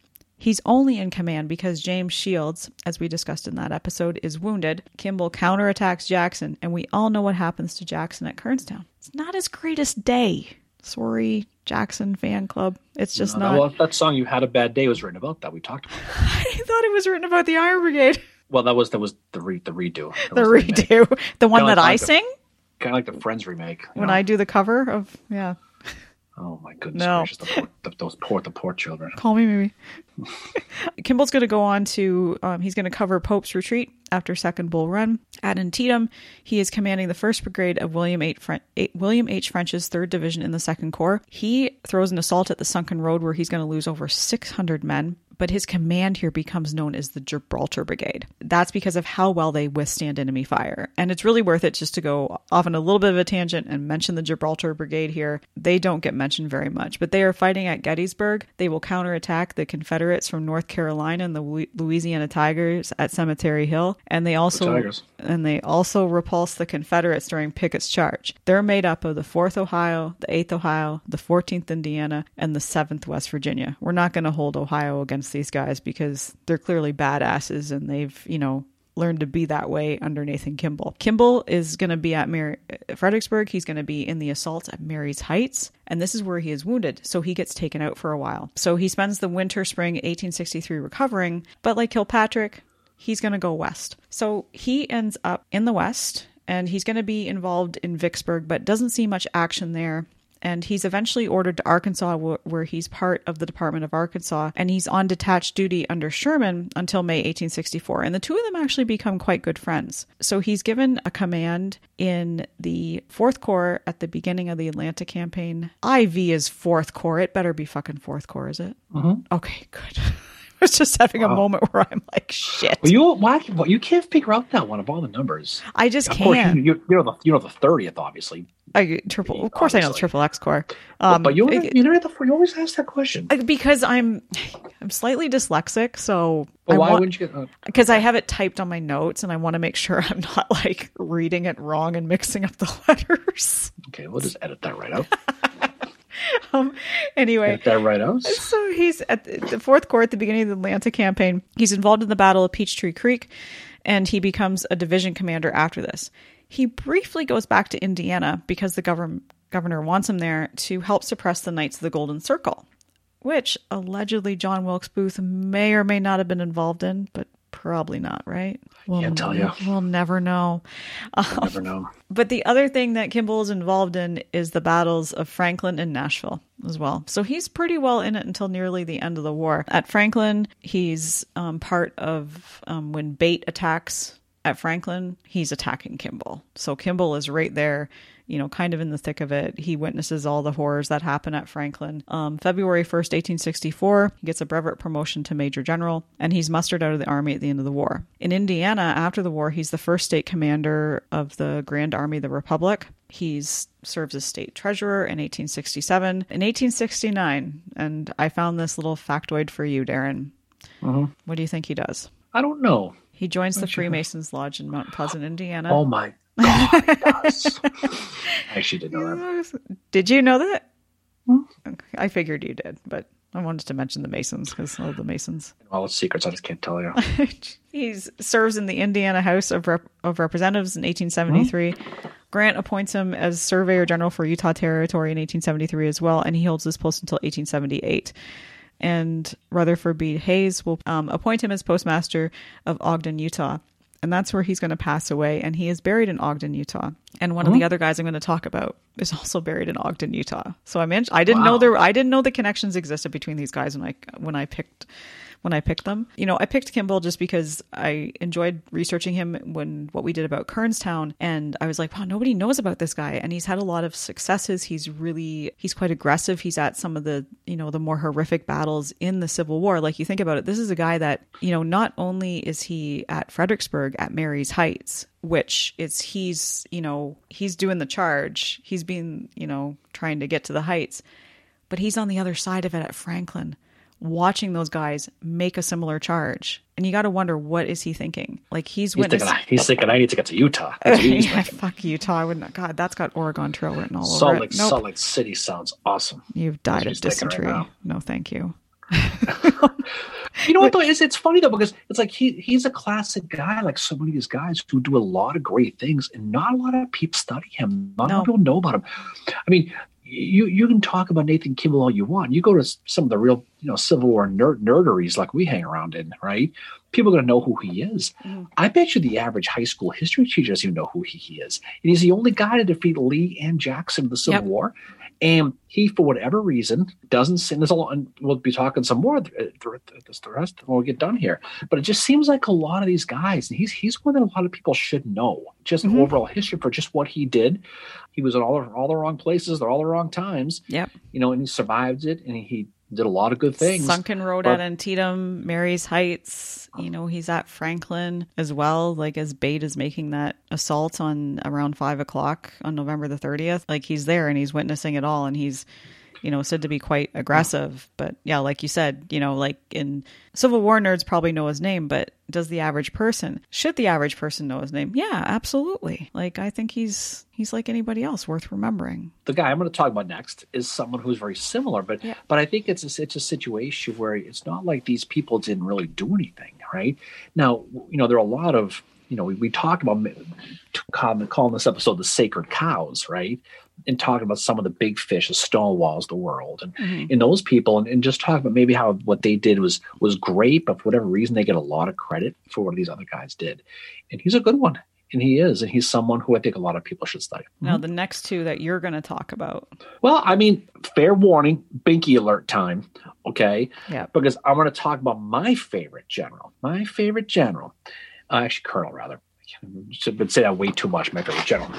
S2: He's only in command because James Shields, as we discussed in that episode, is wounded. Kimball counterattacks Jackson, and we all know what happens to Jackson at Kernstown. It's not his greatest day. Sorry, Jackson fan club. It's just
S3: Uh,
S2: not.
S3: well, that song "You Had a Bad Day" was written about that. We talked about.
S2: I thought it was written about the Iron Brigade.
S3: Well, that was that was the re, the redo. That
S2: The redo. The one
S3: Kinda
S2: that
S3: like
S2: I
S3: the-
S2: sing
S3: Kind of like the Friends remake.
S2: when
S3: know?
S2: I do the cover of, yeah.
S3: Oh my goodness
S2: No.
S3: gracious! The poor, the, those poor, the poor children.
S2: Call me maybe. Kimball's going to go on to, um, he's going to cover Pope's retreat after Second Bull Run. At Antietam, he is commanding the 1st Brigade of William, H. Fren- William H. French's 3rd Division in the 2nd Corps. He throws an assault at the sunken road where he's going to lose over 600 men. But his command here becomes known as the Gibraltar Brigade. That's because of how well they withstand enemy fire. And it's really worth it just to go off on a little bit of a tangent and mention the Gibraltar Brigade here. They don't get mentioned very much, but they are fighting at Gettysburg. They will counterattack the Confederates from North Carolina and the Louisiana Tigers at Cemetery Hill, and they also
S3: Tigers.
S2: And they also repulse the Confederates during Pickett's charge. They're made up of the 4th Ohio, the 8th Ohio, the 14th Indiana, and the 7th West Virginia. We're not going to hold Ohio against these guys because they're clearly badasses and they've, you know, learned to be that way under Nathan Kimball. Kimball is going to be at Mary, Fredericksburg. He's going to be in the assault at Marye's Heights, and this is where he is wounded, so he gets taken out for a while. So he spends the winter spring 1863 recovering, but like Kilpatrick, he's going to go west. So he ends up in the west and he's going to be involved in Vicksburg, but doesn't see much action there. And he's eventually ordered to Arkansas, where he's part of the Department of Arkansas, and he's on detached duty under Sherman until May 1864. And the two of them actually become quite good friends. So he's given a command in the Fourth Corps at the beginning of the Atlanta campaign. IV is Fourth Corps. It better be fucking Fourth Corps, is it?
S3: Mm-hmm.
S2: Okay, good. was just having wow. a moment where I'm like, shit.
S3: Well, you why well, you can't figure out that one of all the numbers.
S2: I just
S3: of
S2: can't.
S3: You, you, know the you know the thirtieth, obviously.
S2: I triple. Of course, obviously. I know the triple X core. Um,
S3: but you you never you always ask that question
S2: because I'm I'm slightly dyslexic, so.
S3: But why want, wouldn't you?
S2: Because uh, I have it typed on my notes, and I want to make sure I'm not like reading it wrong and mixing up the letters.
S3: Okay, we'll just edit that right out.
S2: um, anyway,
S3: Get that right out.
S2: So he's at the Fourth Corps at the beginning of the Atlanta campaign. He's involved in the Battle of Peachtree Creek, and he becomes a division commander after this. He briefly goes back to Indiana because the governor governor wants him there to help suppress the Knights of the Golden Circle, which allegedly John Wilkes Booth may or may not have been involved in, but Probably not, right?
S3: We'll, Can't tell you.
S2: We'll never know.
S3: We'll um, never know.
S2: But the other thing that Kimball is involved in is the battles of Franklin and Nashville as well. So he's pretty well in it until nearly the end of the war. At Franklin, he's um, part of um, when Bate attacks at Franklin, he's attacking Kimball. So Kimball is right there you know, kind of in the thick of it. He witnesses all the horrors that happen at Franklin. Um, February 1st, 1864, he gets a brevet promotion to Major General, and he's mustered out of the Army at the end of the war. In Indiana, after the war, he's the first state commander of the Grand Army of the Republic. He's serves as state treasurer in 1867. In 1869, and I found this little factoid for you, Darren.
S3: Uh-huh.
S2: What do you think he does?
S3: I don't know.
S2: He joins the Freemasons Lodge in Mount Pleasant, Indiana.
S3: Oh my God. I actually didn't know that.
S2: Did you know that?
S3: Hmm?
S2: I figured you did, but I wanted to mention the Masons because all the Masons.
S3: All its secrets, I just can't tell you.
S2: he serves in the Indiana House of, Rep- of Representatives in 1873. Hmm? Grant appoints him as Surveyor General for Utah Territory in 1873 as well, and he holds this post until 1878 and Rutherford B. Hayes will um, appoint him as postmaster of Ogden, Utah and that's where he's going to pass away. And he is buried in Ogden, Utah. And one of the uh-huh. other guys I'm going to talk about is also buried in Ogden, Utah. So I mean, I didn't wow. know there, I didn't know the connections existed between these guys when I when I picked when I picked them. You know, I picked Kimball just because I enjoyed researching him when what we did about Kernstown. And I was like, wow, nobody knows about this guy. And he's had a lot of successes. He's really, he's quite aggressive. He's at some of the, you know, the more horrific battles in the Civil War. Like you think about it, this is a guy that, you know, not only is he at Fredericksburg at Marye's Heights, which is he's, you know, he's doing the charge. He's been, you know, trying to get to the heights, but he's on the other side of it at Franklin watching those guys make a similar charge. And you got to wonder what is he thinking? Like he's
S3: he's thinking, he's thinking I need to get to Utah. yeah,
S2: fuck Utah. I wouldn't. God, that's got Oregon Trail written all
S3: Salt
S2: over
S3: Lake,
S2: it. Nope.
S3: Salt Lake City sounds awesome.
S2: You've died of dysentery. Right no, thank you.
S3: you know what though? It's, it's funny though because it's like he he's a classic guy, like so many of these guys who do a lot of great things, and not a lot of people study him. Not no. a lot of people know about him. I mean, you you can talk about Nathan Kimball all you want. You go to some of the real you know Civil War nerd, nerderies like we hang around in, right? People are going to know who he is. Mm. I bet you the average high school history teacher doesn't even know who he, he is. And he's the only guy to defeat Lee and Jackson in the Civil yep. War. And he, for whatever reason, doesn't seem. There's a lot, and we'll be talking some more the rest when we get done here. But it just seems like a lot of these guys, and he's he's one that a lot of people should know. Just mm-hmm. overall history for just what he did. He was in all the, all the wrong places, at all the wrong times.
S2: Yep.
S3: You know, and he survived it, and he did a lot of good things.
S2: Sunken Road
S3: but-
S2: at Antietam, Marye's Heights. You know, he's at Franklin as well. Like as Bate is making that assault on around five o'clock on November the thirtieth. Like he's there and he's witnessing it all, and he's you know said to be quite aggressive. But yeah, like you said, you know, like in Civil War nerds probably know his name, but does the average person? Should the average person know his name? Yeah, absolutely. Like I think he's he's like anybody else, worth remembering.
S3: the guy I'm going to talk about next is someone who's very similar, but
S2: Yeah.
S3: but I think it's a, it's a situation where it's not like these people didn't really do anything, right? Now, you know, there are a lot of you know we, we talked about calling this episode the sacred cows, right? And talking about some of the big fish, the Stonewalls, the world, and
S2: Mhm.
S3: and those people, and, and just talk about maybe how what they did was was great, but for whatever reason they get a lot of credit for what these other guys did, and he's a good one, and he is, and he's someone who I think a lot of people should study.
S2: Now the next two that you're going to talk about.
S3: Well, I mean, fair warning, binky alert time. Okay.
S2: Yeah.
S3: Because I'm going to talk about my favorite general. My favorite general. Uh, actually, colonel, rather. Have say that way too much, my favorite general.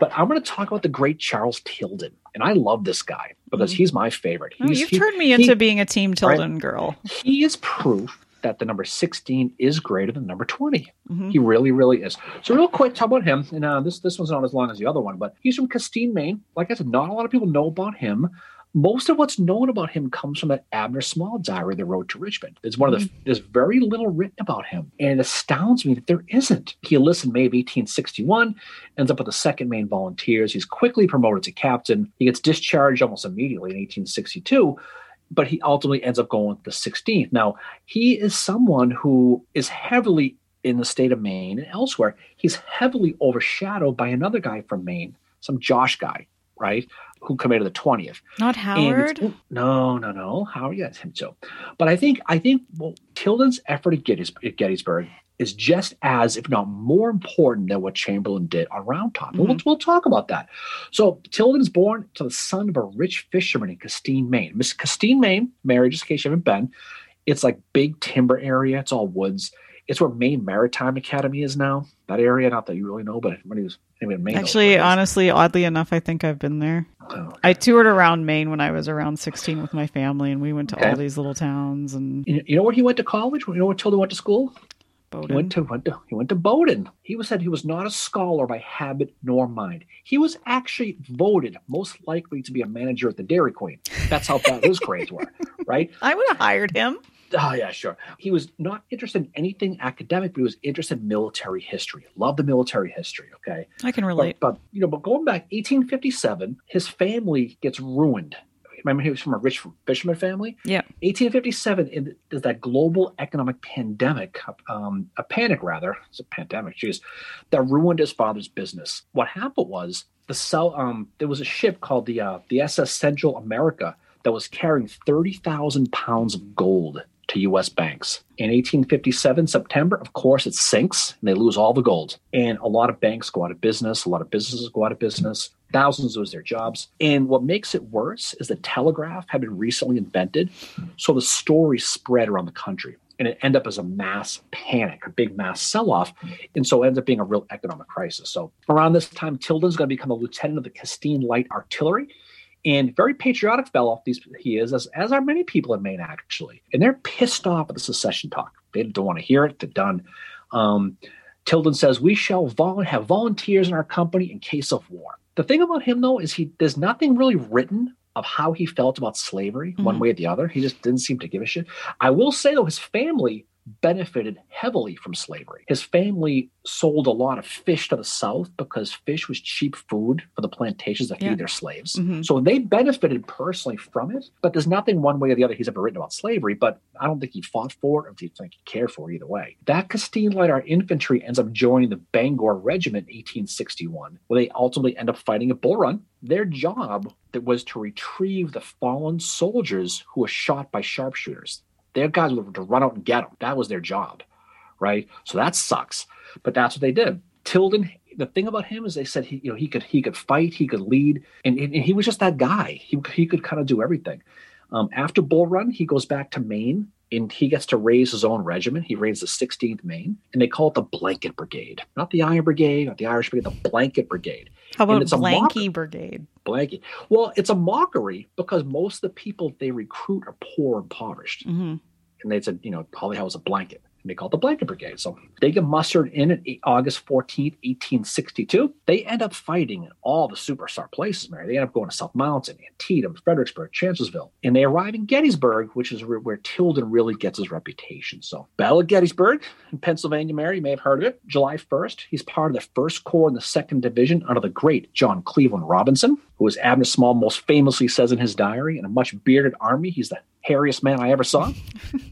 S3: But I'm going to talk about the great Charles Tilden. And I love this guy because
S2: Mhm.
S3: he's my favorite.
S2: Oh, you've
S3: he,
S2: turned me into
S3: he-
S2: being a Team Tilden girl.
S3: he is proof that the number 16 is greater than number 20.
S2: Mhm.
S3: He really, really is. So real quick, talk about him. And uh, this this one's not as long as the other one, but he's from Castine, Maine. Like I said, not a lot of people know about him. Most of what's known about him comes from that Abner Small diary, The Road to Richmond. It's one of the mm-hmm. there's very little written about him, and it astounds me that there isn't. He enlists in May of 1861, ends up with the Second Maine Volunteers. He's quickly promoted to captain. He gets discharged almost immediately in 1862, but he ultimately ends up going with the 16th. Now he is someone who is heavily in the state of Maine and elsewhere. He's heavily overshadowed by another guy from Maine, some Josh guy, right, who committed the 20th.
S2: Not Howard.
S3: no, no, no. Howard, yes, him too. But I think I think well, Tilden's effort at, Gettys, at Gettysburg is just as, if not more important than what Chamberlain did on Round Top. And We'll, mm-hmm. we'll talk about that. So Tilden's born to the son of a rich fisherman in Castine, Maine. Miss Castine, Maine, married, just in case you haven't been. It's like big timber area. It's all woods. It's where Maine Maritime Academy is now. That area, not that you really know, but everybody was anybody in Maine.
S2: Actually, honestly, oddly enough, I think I've been there.
S3: Oh,
S2: I toured around Maine when I was around 16 with my family, and we went to
S3: Okay.
S2: all these little towns and
S3: You know where he went to college? You know where Tilden went to school? He
S2: Bowdoin.
S3: went to went to he went to Bowdoin. He was said he was not a scholar by habit nor mind. He was actually voted most likely to be a manager at the Dairy Queen. That's how bad his grades were, right?
S2: I would have hired him.
S3: Oh yeah, sure. He was not interested in anything academic, but he was interested in military history. Loved the military history. Okay,
S2: I can relate.
S3: but you know, but going back 1857, his family gets ruined. Remember, he was from a rich fisherman family.
S2: Yeah.
S3: 1857 in, is that global economic pandemic, um, a panic rather, it's a pandemic, geez, that ruined his father's business. What happened was the cell, um, there was a ship called the uh, the SS Central America that was carrying 30,000 pounds of gold to U.S. banks. In 1857, September, of course, it sinks and they lose all the gold. And a lot of banks go out of business. A lot of businesses go out of business. Thousands lose their jobs. And what makes it worse is the telegraph had been recently invented. So the story spread around the country and it ended up as a mass panic, a big mass sell off. And so it ends up being a real economic crisis. So around this time, Tilden's going to become a lieutenant of the Castine Light Artillery and very patriotic fellow these he is as, as are many people in maine actually. And they're pissed off at the secession talk. They don't want to hear it. They're done. Um, tilden says we shall vol- have volunteers in our company in case of war. The thing about him though is he there's nothing really written of how he felt about slavery one
S2: Mhm.
S3: way or the other. He just didn't seem to give a shit. I will say though his family benefited heavily from slavery. His family sold a lot of fish to the South because fish was cheap food for the plantations that feed
S2: Yeah.
S3: their slaves.
S2: Mhm.
S3: So they benefited personally from it, but there's nothing one way or the other he's ever written about slavery, but I don't think he fought for it or you think he cared for it either way. That Castine Light Art Infantry ends up joining the Bangor Regiment in 1861, where they ultimately end up fighting at Bull Run. Their job that was to retrieve the fallen soldiers who were shot by sharpshooters. Their guys were to run out and get them. That was their job, right? So that sucks. But that's what they did. Tilden, the thing about him is they said he, you know, he could he could fight, he could lead, and, and he was just that guy. He he could kind of do everything. Um, after Bull Run, he goes back to Maine and he gets to raise his own regiment. He raised the 16th Maine, and they call it the Blanket Brigade. Not the Iron Brigade, not the Irish Brigade, the Blanket Brigade.
S2: How
S3: And
S2: about
S3: it's a
S2: Blanky Brigade?
S3: Blanky. Well, it's a mockery because most of the people they recruit are poor and impoverished.
S2: hmm
S3: And they said, you know, have was a blanket. And they call the Blanket Brigade. So they get mustered in at August 14th, 1862. They end up fighting in all the superstar places, Mary. They end up going to South Mountain, Antietam, Fredericksburg, Chancellorsville. And they arrive in Gettysburg, which is where, where Tilden really gets his reputation. So Battle of Gettysburg in Pennsylvania, Mary, you may have heard of it. July 1st, he's part of the 1st Corps in the 2nd Division under the great John Cleveland Robinson, who, as Abner Small most famously says in his diary, in a much bearded army, he's the hairiest man I ever saw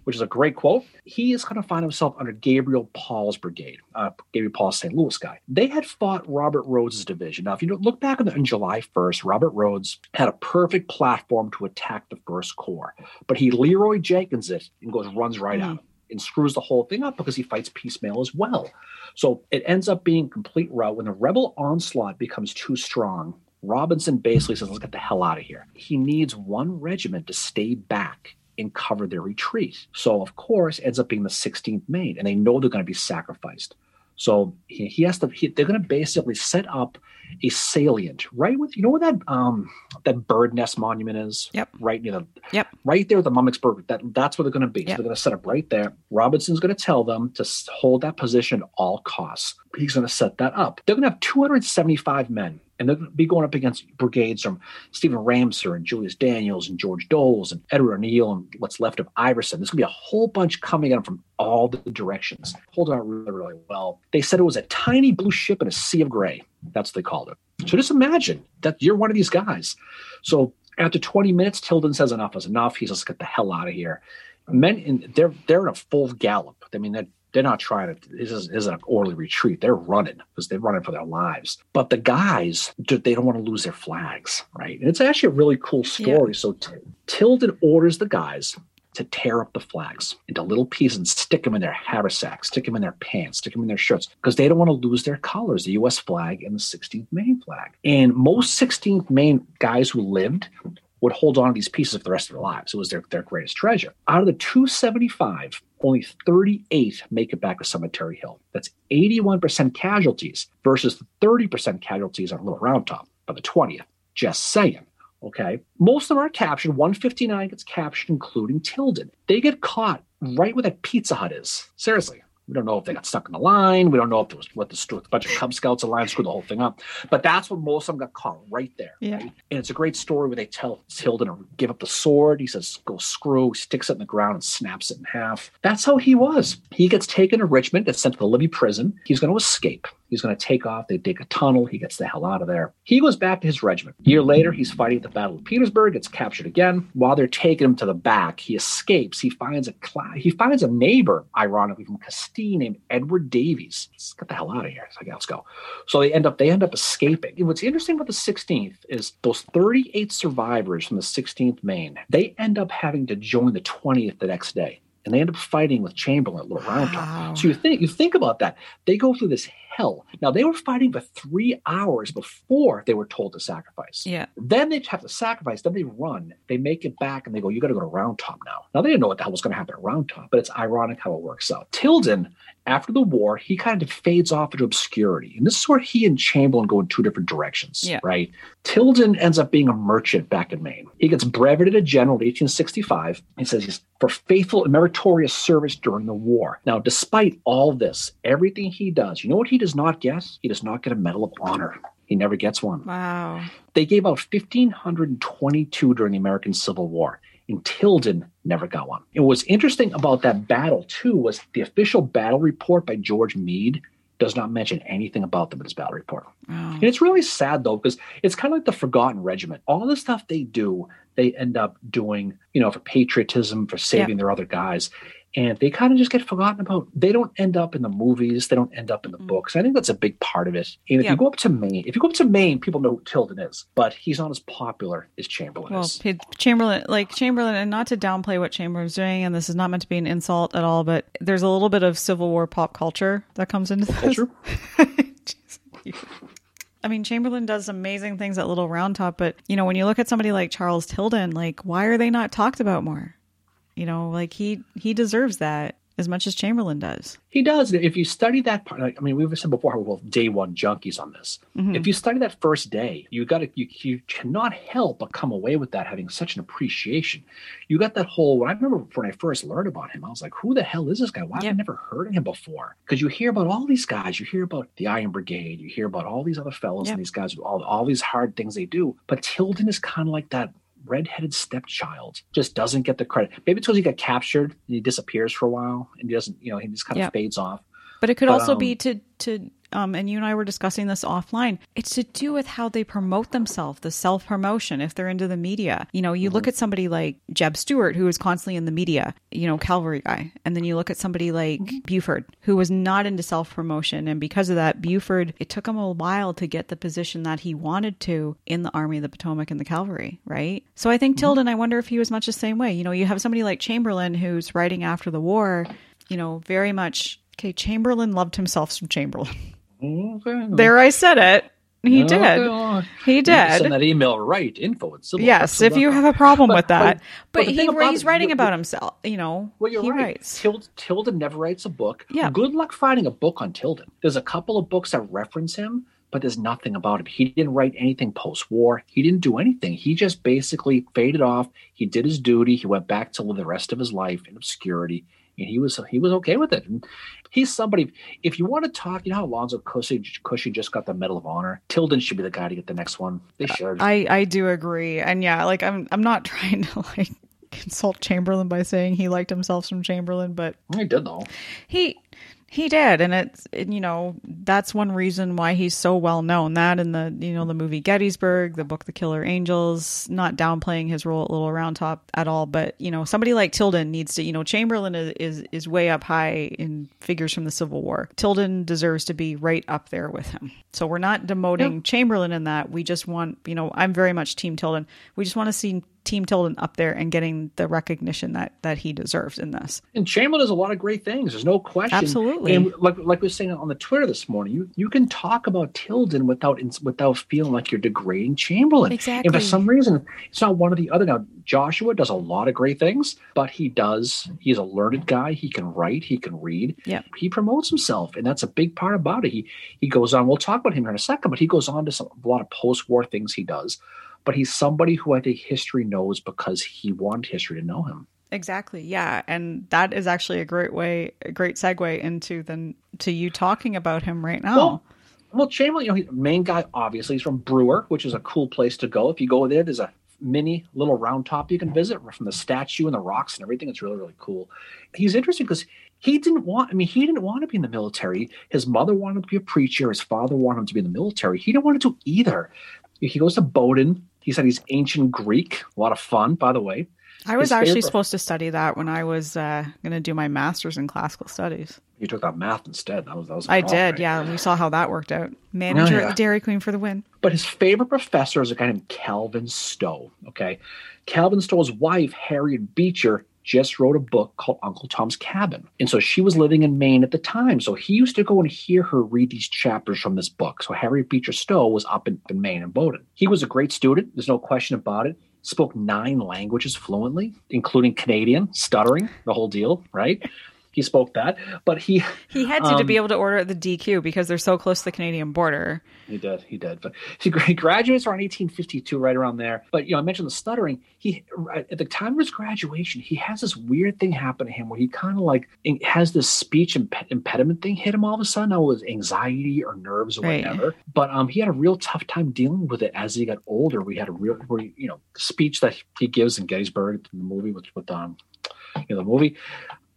S3: which is a great quote. He is going to find himself under Gabriel Paul's brigade, uh, Gabriel Paul's St. Louis guy. They had fought Robert Rodes's division. Now, if you look back on, the, on July 1st, Robert Rodes had a perfect platform to attack the First Corps, but he Leroy Jenkins it and goes runs right at him and screws the whole thing up because he fights piecemeal as well. So it ends up being complete rout. When the rebel onslaught becomes too strong, Robinson basically says, let's get the hell out of here. He needs one regiment to stay back and cover their retreat. So, of course, ends up being the 16th Maine, and they know they're going to be sacrificed. So he, he has to. He, they're going to basically set up a salient right with you know where that um that bird nest monument is.
S2: Yep.
S3: Right near the.
S2: Yep.
S3: Right there, the Mummasburg. That that's where they're going to be.
S2: Yep.
S3: So they're going to set up right there. Robinson's going to tell them to hold that position at all costs. He's going to set that up. They're going to have 275 men, and they're going to be going up against brigades from Stephen Ramseur and Julius Daniels and George Doles and Edward O'Neal and what's left of Iverson. There's going to be a whole bunch coming at from all the directions. Hold out really, really well. They said it was a tiny blue ship in a sea of gray. That's what they called it. So just imagine that you're one of these guys. So after 20 minutes, Tilden says enough is enough. He says, get the hell out of here. Men, in, they're they're in a full gallop. I mean, they're, they're not trying to. This is, an orderly retreat. They're running because they're running for their lives. But the guys, they don't want to lose their flags, right? And it's actually a really cool story. So T- Tilden orders the guys to tear up the flags into little pieces and stick them in their haversacks, stick them in their pants, stick them in their shirts, because they don't want to lose their colors, the U.S. flag and the 16th Maine flag. And most 16th Maine guys who lived would hold on to these pieces for the rest of their lives. It was their, their greatest treasure. Out of the 275, only 38 make it back to Cemetery Hill. That's 81% casualties versus the 30% casualties on Little Round Top by the 20th. Just saying. Okay. Most of them are captured. 159 gets captured, including Tilden. They get caught right where that Pizza Hut is. Seriously. We don't know if they got stuck in the line. We don't know if there was what the bunch of Cub Scouts in line screwed the whole thing up. But that's what most of them got caught right there.
S2: Yeah.
S3: Right? And it's a great story where they tell Tilden to give up the sword. He says, go screw, he sticks it in the ground and snaps it in half. That's how he was. He gets taken to Richmond, gets sent to the Libby prison. He's going to escape. He's going to take off. They dig a tunnel. He gets the hell out of there. He goes back to his regiment. A year later, he's fighting at the Battle of Petersburg. Gets captured again. While they're taking him to the back, he escapes. He finds a cl- he finds a neighbor, ironically from Castine, named Edward Davies. Let's get the hell out of here. It's like, let's go. So they end up they end up escaping. And what's interesting about the 16th is those 38 survivors from the 16th Maine. They end up having to join the 20th the next day. And they end up fighting with Chamberlain at Little Round Top.
S2: Wow.
S3: So you think you think about that. They go through this hell. Now they were fighting for three hours before they were told to sacrifice.
S2: Yeah.
S3: Then they have to sacrifice. Then they run. They make it back, and they go, "You got to go to Round Top now." Now they didn't know what the hell was going to happen at Round Top, but it's ironic how it works out. Tilden, after the war, he kind of fades off into obscurity, and this is where he and Chamberlain go in two different directions.
S2: Yeah.
S3: Right. Tilden ends up being a merchant back in Maine. He gets breveted a general in 1865. He says he's for faithful and meritorious service during the war. Now, despite all this, everything he does, you know what he does not get? He does not get a Medal of Honor. He never gets one.
S2: Wow.
S3: They gave out 1,522 during the American Civil War, and Tilden never got one. And what's interesting about that battle, too, was the official battle report by George Meade does not mention anything about them in his battle report.
S2: Wow.
S3: And it's really sad though, because it's kind of like the forgotten regiment. All the stuff they do, they end up doing, you know, for patriotism, for saving their other guys. And they kind of just get forgotten about. They don't end up in the movies. They don't end up in the
S2: Mm.
S3: books. I think that's a big part of it. And if
S2: Yeah.
S3: you go up to Maine, if you go up to Maine, people know who Tilden is, but he's not as popular as Chamberlain
S2: Well,
S3: is.
S2: Chamberlain, like Chamberlain, and not to downplay what Chamberlain's doing, and this is not meant to be an insult at all, but there's a little bit of Civil War pop culture that comes into this. I mean, Chamberlain does amazing things at Little Round Top, but you know, when you look at somebody like Charles Tilden, like, why are they not talked about more? You know, like he he deserves that as much as Chamberlain does.
S3: He does. If you study that part, like, I mean, we've said before, we're both day one junkies on this.
S2: Mm-hmm.
S3: If you study that first day, you got to, you, you cannot help but come away with that having such an appreciation. You got that whole, I remember when I first learned about him, I was like, who the hell is this guy? Why have I
S2: Yep.
S3: never heard of him before? Because you hear about all these guys, you hear about the Iron Brigade, you hear about all these other fellows
S2: Yep.
S3: and these guys, with all, all these hard things they do. But Tilden is kind of like that redheaded stepchild just doesn't get the credit. Maybe it's because he got captured and he disappears for a while and he doesn't, you know, he just kind of
S2: Yeah.
S3: fades off.
S2: But it could
S3: But,
S2: also
S3: um,
S2: be to to um and you and I were discussing this offline. It's to do with how they promote themselves, the self promotion if they're into the media. You know, you look at somebody like Jeb Stuart who is constantly in the media, you know, cavalry guy. And then you look at somebody like Buford who was not into self promotion and because of that Buford it took him a while to get the position that he wanted to in the Army of the Potomac and the cavalry, right? So I think Tilden I wonder if he was much the same way. You know, you have somebody like Chamberlain who's writing after the war, you know, very much Okay, Chamberlain loved himself some Chamberlain.
S3: Okay.
S2: There, I said it. He did. He
S3: can Send that email right info at civil.
S2: Yes, if you have a problem with that,
S3: but
S2: but,
S3: the
S2: he he's
S3: it,
S2: writing
S3: you-
S2: about himself. You know,
S3: Well, you're
S2: he
S3: right.
S2: writes.
S3: Tild, Tilden never writes a book.
S2: Yeah.
S3: Good luck finding a book on Tilden. There's a couple of books that reference him, but there's nothing about him. He didn't write anything post war. He didn't do anything. He just basically faded off. He did his duty. He went back to live the rest of his life in obscurity. And he was he was okay with it. And he's somebody. If you want to talk, you know how Alonzo Cushing, Cushy just got the Medal of Honor. Tilden should be the guy to get the next one. They uh, should.
S2: I I do agree, and yeah, like I'm I'm not trying to like insult Chamberlain by saying he liked himself some Chamberlain, but
S3: he did though.
S2: he he did and it's and, you know that's one reason why he's so well known. That in the you know the movie gettysburg the book the killer angels not downplaying his role at little round top at all but you know somebody like tilden needs to you know chamberlain is is, is way up high in figures from the civil war. Tilden deserves to be right up there with him. So we're not demoting chamberlain in that. We just want you know i'm very much team tilden. We just want to see team tilden up there and getting the recognition that that he deserves in this
S3: And Chamberlain does a lot of great things. There's no question.
S2: Absolutely.
S3: And like like we were saying on the Twitter this morning, you you can talk about Tilden without without feeling like you're degrading Chamberlain. And
S2: Exactly.
S3: for some reason, it's not one or the other. Now Joshua does a lot of great things, but he does. He's a learned guy. He can write. He can read.
S2: Yeah.
S3: He promotes himself, and that's a big part about it. He he goes on. We'll talk about him here in a second, but he goes on to some, a lot of post-war things he does. But he's somebody who I think history knows because he wanted history to know him.
S2: Exactly. Yeah, and that is actually a great way, a great segue into then to you talking about him right now.
S3: Well, well, Chamberlain, you know, he's main guy. Obviously, he's from Brewer, which is a cool place to go. If you go there, there's a mini little round top you can visit from the statue and the rocks and everything. It's really really cool. He's interesting because he didn't want. I mean, he didn't want to be in the military. His mother wanted him to be a preacher. His father wanted him to be in the military. He didn't want to do either. He goes to Bowdoin. He said he's ancient Greek. A lot of fun, by the way.
S2: I was
S3: his
S2: actually
S3: favorite-
S2: supposed to study that when I was uh, going to do my master's in classical studies.
S3: You took that math instead. That was that was.
S2: I
S3: problem,
S2: did,
S3: right?
S2: yeah. We saw how that worked out. Manager
S3: Oh, yeah.
S2: at Dairy Queen for the win.
S3: But his favorite professor is a guy named Calvin Stowe. Okay. Calvin Stowe's wife, Harriet Beecher, just wrote a book called Uncle Tom's Cabin. And so she was living in Maine at the time. So he used to go and hear her read these chapters from this book. So Harriet Beecher Stowe was up in, in Maine and Bowdoin. He was a great student. There's no question about it. Spoke nine languages fluently, including Canadian, stuttering, the whole deal, right? He spoke that. But he
S2: He had to to
S3: Um,
S2: be able to order at the DQ because they're so close to the Canadian border.
S3: He did. He did. But he, he graduates around 1852, right around there. But you know, I mentioned the stuttering. He at the time of his graduation, he has this weird thing happen to him where he kind of like has this speech imp- impediment thing hit him all of a sudden. Now it was anxiety or nerves or
S2: Right.
S3: whatever. But um, he had a real tough time dealing with it as he got older. We had a real, where, you know, speech that he gives in Gettysburg in the movie with with um, you know, the movie.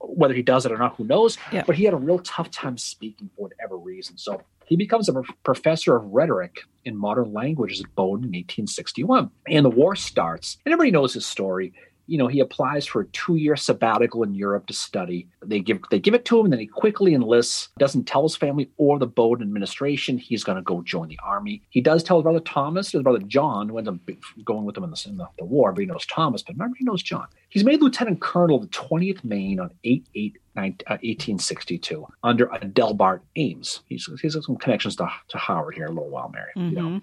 S3: Whether he does it or not, who knows?
S2: Yeah.
S3: But he had a real tough time speaking for whatever reason. So he becomes a professor of rhetoric in modern languages at Bowdoin in 1861. And the war starts, and everybody knows his story. You know, he applies for a two-year sabbatical in Europe to study. They give they give it to him, and then he quickly enlists. Doesn't tell his family or the Bowdoin administration he's going to go join the army. He does tell his brother Thomas, his brother John, who ends up going with him in the, in the, the war, but he knows Thomas. But remember, he knows John. He's made lieutenant colonel of the 20th Maine on 8 8 uh, 1862 under Adelbert Ames. He's, he's got some connections to, to Howard here a little while, Mary. You know.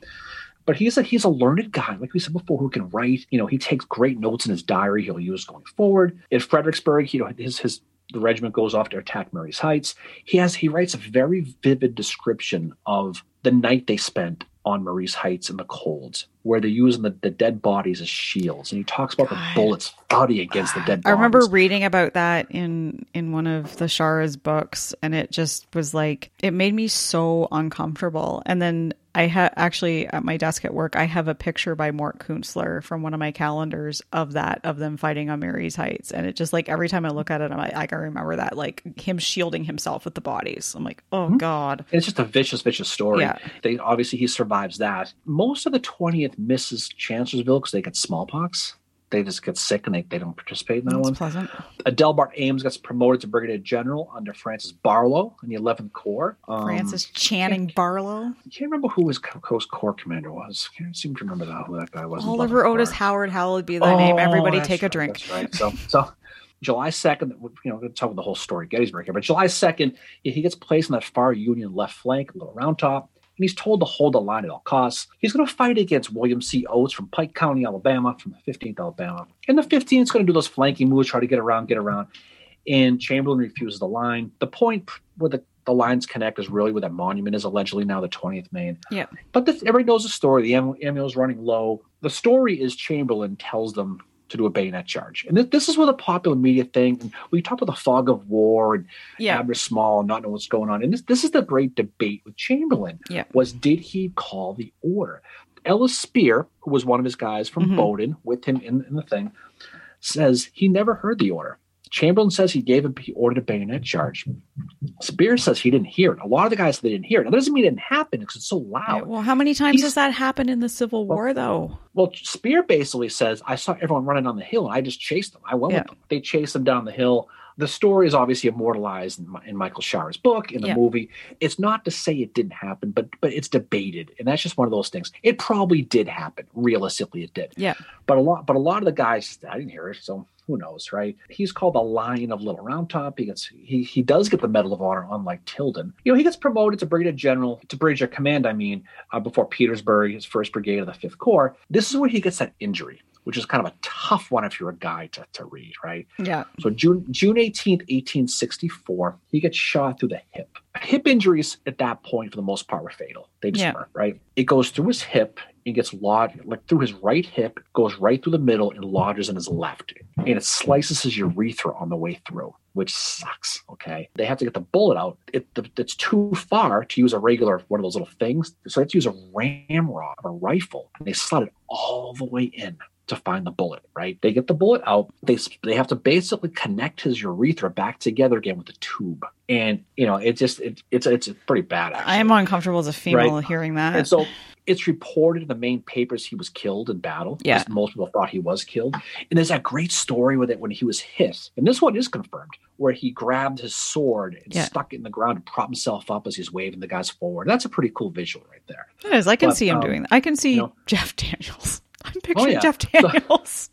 S3: But he's a he's a learned guy, like we said before, who can write. You know, he takes great notes in his diary. He'll use going forward. In Fredericksburg, you know, his his the regiment goes off to attack Murray's Heights. He has he writes a very vivid description of the night they spent on Murray's Heights in the colds, where they're using the, the dead bodies as shields. And he talks about
S2: God.
S3: the bullets thudding against the dead bodies.
S2: I remember reading about that in in one of the Shaara's books, and it just was like it made me so uncomfortable. And then I had actually at my desk at work, I have a picture by Mort Kunstler from one of my calendars of that of them fighting on Marye's Heights, and it just like every time I look at it, I'm like, I can remember that like him shielding himself with the bodies. I'm like, oh hmm. god,
S3: It's just a vicious, vicious story.
S2: Yeah.
S3: They obviously he survives that. Most of the 20th misses Chancellorsville because they get smallpox. They just get sick and they, they don't participate in that
S2: that's
S3: one.
S2: pleasant.
S3: Adelbert Ames gets promoted to brigadier general under Francis Barlow in the 11th Corps. Um,
S2: Francis Channing Barlow,
S3: I can't remember who his Coast Corps commander was. I can't seem to remember that who that guy was.
S2: Oliver Otis
S3: Corps.
S2: Howard Howell would be name.
S3: Oh,
S2: Everybody
S3: that's
S2: take a drink.
S3: That's right. So, so July 2nd, you know, we're going to talk about the whole story, Gettysburg here, but July 2nd, he he gets placed on that far Union left flank, a little round top, and he's told to hold the line at all costs. He's going to fight against William C. Oates from Pike County, Alabama, from the 15th Alabama. And the 15th is going to do those flanking moves, try to get around, get around. And Chamberlain refuses the line. The point where the, the lines connect is really where that monument is, allegedly now the 20th Maine.
S2: Yeah.
S3: But this, everybody knows the story. The ammo, ammo is running low. The story is Chamberlain tells them to do a bayonet charge. And this, this is where the popular media thing, and we talk about the fog of war and
S2: Yeah,
S3: Abner Small and not know what's going on. And this, this is the great debate with Chamberlain.
S2: Yeah.
S3: Was did he call the order? Ellis Spear, who was one of his guys from
S2: Mhm.
S3: Bowdoin with him in, in the thing, says he never heard the order. Chamberlain says he gave him he ordered a bayonet charge. Spear says he didn't hear it. A lot of the guys they didn't hear it. Now, that doesn't mean it didn't happen because it's so loud.
S2: Well, how many times
S3: He's-
S2: has that happened in the Civil War, though?
S3: Well, Spear basically says, I saw everyone running on the hill and I just chased them. I went
S2: Yeah.
S3: with them. They chased them down the hill. The story is obviously immortalized in, in Michael Shaara's book, in the
S2: Yeah.
S3: movie. It's not to say it didn't happen, but but it's debated. And that's just one of those things. It probably did happen. Realistically, it did.
S2: Yeah.
S3: But a lot but a lot of the guys, I didn't hear it, so who knows, right? He's called the Lion of Little Round Top. He gets he he does get the Medal of Honor, unlike Tilden. You know, he gets promoted to Brigadier General, to Brigadier Command, I mean, uh, before Petersburg, his first brigade of the Fifth Corps. This is where he gets that injury, which is kind of a tough one if you're a guy to, to read, right?
S2: Yeah.
S3: So June June 18th, 1864, he gets shot through the hip. Hip injuries at that point, for the most part, were fatal. They just
S2: Yeah.
S3: were, right? It goes through his hip and gets lodged, like through his right hip, goes right through the middle and lodges in his left. And it slices his urethra on the way through, which sucks. Okay. They have to get the bullet out. It, the, it's too far to use a regular one of those little things. So they have to use a ramrod, a rifle, and they slot it all the way in to find the bullet, right? They get the bullet out. They they have to basically connect his urethra back together again with a tube. And you know, it just it, it's it's pretty bad. Actually.
S2: I am uncomfortable as a female hearing that.
S3: And so it's reported in the main papers he was killed in battle.
S2: Yeah.
S3: Most people thought he was killed. And there's that great story with it when he was hit. And this one is confirmed, where he grabbed his sword and
S2: Yeah.
S3: stuck it in the ground and propped himself up as he's waving the guys forward. That's a pretty cool visual right there.
S2: It is. I can
S3: But,
S2: see him
S3: um,
S2: doing that. I can see
S3: you know-
S2: Jeff Daniels. I'm picturing
S3: yeah.
S2: Jeff Daniels.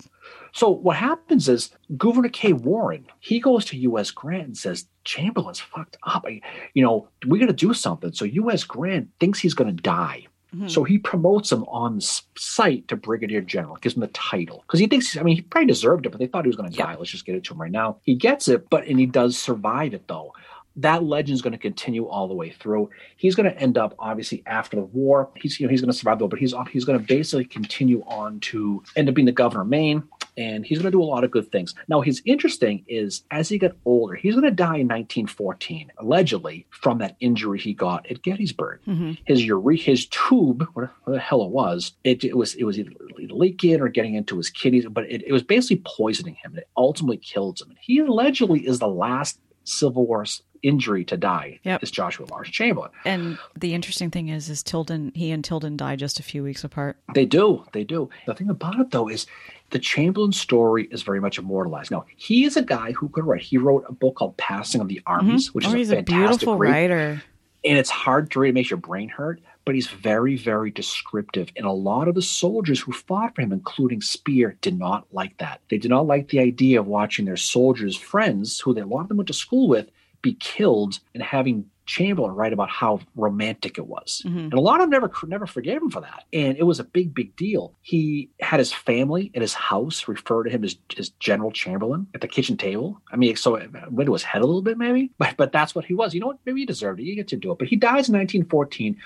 S3: So what happens is Gouverneur K. Warren, he goes to U.S. Grant and says, Chamberlain's fucked up. I, you know, we got to do something. So U.S. Grant thinks he's going to die.
S2: Mhm.
S3: So he promotes him on site to brigadier general, gives him the title because he thinks. I mean, he probably deserved it, but they thought he was going to
S2: Yeah.
S3: die. Let's just get it to him right now. He gets it, but and he does survive it though. That legend is going to continue all the way through. He's going to end up obviously after the war. He's you know he's going to survive though, but he's he's going to basically continue on to end up being the governor of Maine. And he's going to do a lot of good things. Now, his interesting is as he got older, he's going to die in 1914, allegedly from that injury he got at Gettysburg
S2: Mhm.
S3: his ure- his tube, whatever the hell it was, it, it was it was either leaking or getting into his kidneys, but it, it was basically poisoning him, and it ultimately killed him. And he allegedly is the last Civil War injury to die.
S2: Yep.
S3: Is Joshua Lars Chamberlain?
S2: And the interesting thing is, is Tilden, he and Tilden died just a few weeks apart.
S3: They do, they do. The thing about it though is the Chamberlain story is very much immortalized. Now he is a guy who could write. He wrote a book called Passing of the mm-hmm. Armies, which
S2: oh,
S3: is a
S2: a
S3: fantastic
S2: beautiful
S3: read.
S2: writer.
S3: and it's hard to read. It makes your brain hurt, but he's very, very descriptive. And a lot of the soldiers who fought for him, including Spear, did not like that. They did not like the idea of watching their soldiers' friends, who they, a lot of them went to school with, be killed and having Chamberlain write about how romantic it was, mm-hmm. and a lot of them never never forgave him for that. And it was a big, big deal. He had his family at his house refer to him as, as General Chamberlain at the kitchen table. I mean, so it went to his head a little bit, maybe, but but that's what he was. You know what? Maybe he deserved it. You get to do it. But he dies in 1914.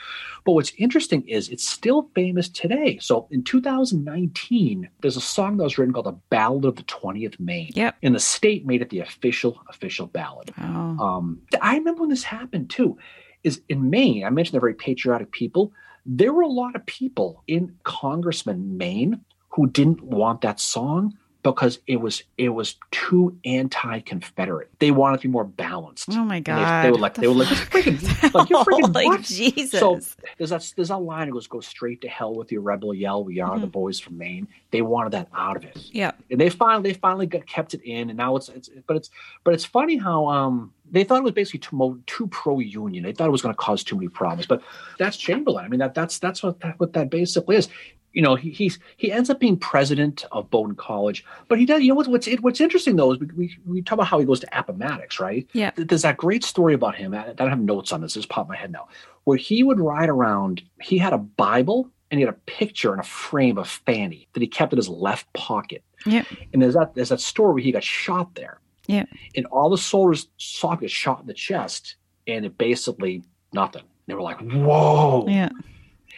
S3: But what's interesting is it's still famous today. So in 2019, there's a song that was written called "The Ballad of the 20th Maine."
S2: Yep.
S3: And the state made it the official official ballad.
S2: Oh.
S3: Um, I remember when this happened too, is in Maine, I mentioned they're very patriotic people. There were a lot of people in Congressman Maine who didn't want that song because it was it was too anti-Confederate. They wanted to be more balanced.
S2: Oh my god!
S3: They, they were like they were like freaking like you're freaking
S2: like
S3: what?
S2: Jesus.
S3: So there's that there's that line that goes go straight to hell with your rebel yell. We are mm-hmm. the boys from Maine. They wanted that out of it.
S2: Yeah,
S3: and they finally they finally got kept it in, and now it's it's but it's but it's funny how um they thought it was basically too too pro union. They thought it was going to cause too many problems. But that's Chamberlain. I mean that that's that's what that, what that basically is you know, he, he's he ends up being president of Bowdoin College, but he does. You know what's what's what's interesting though is we, we, we talk about how he goes to Appomattox, right?
S2: Yeah.
S3: There's that great story about him. I, don't have notes on this. This popped my head now, where he would ride around. He had a Bible and he had a picture in a frame of Fanny that he kept in his left pocket.
S2: Yeah.
S3: And there's that there's that story where he got shot there.
S2: Yeah.
S3: And all the soldiers saw him get shot in the chest, and it basically nothing. They were like, "Whoa!"
S2: Yeah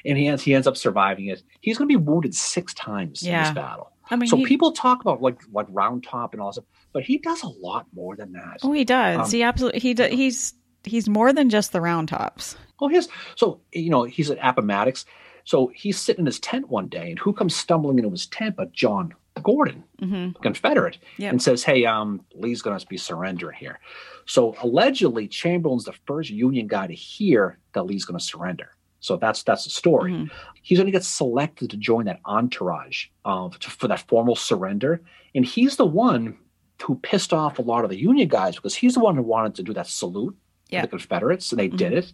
S3: and he ends he ends up surviving it. He's going to be wounded six times
S2: yeah.
S3: in this battle.
S2: I mean,
S3: so
S2: he,
S3: people talk about like like round top and all that, but he does a lot more than that.
S2: Oh, he does. Um, he absolutely he does. He's he's more than just the round tops.
S3: Oh, he's so you know he's at Appomattox. So he's sitting in his tent one day, and who comes stumbling into his tent but John Gordon,
S2: mm-hmm.
S3: Confederate,
S2: yep.
S3: and says, "Hey, um, Lee's going to be surrendering here." So allegedly, Chamberlain's the first Union guy to hear that Lee's going to surrender. So that's that's the story.
S2: Mm-hmm.
S3: He's going to get selected to join that entourage uh, to, for that formal surrender, and he's the one who pissed off a lot of the Union guys because he's the one who wanted to do that salute
S2: yeah.
S3: to the Confederates, and they
S2: mm-hmm.
S3: did it,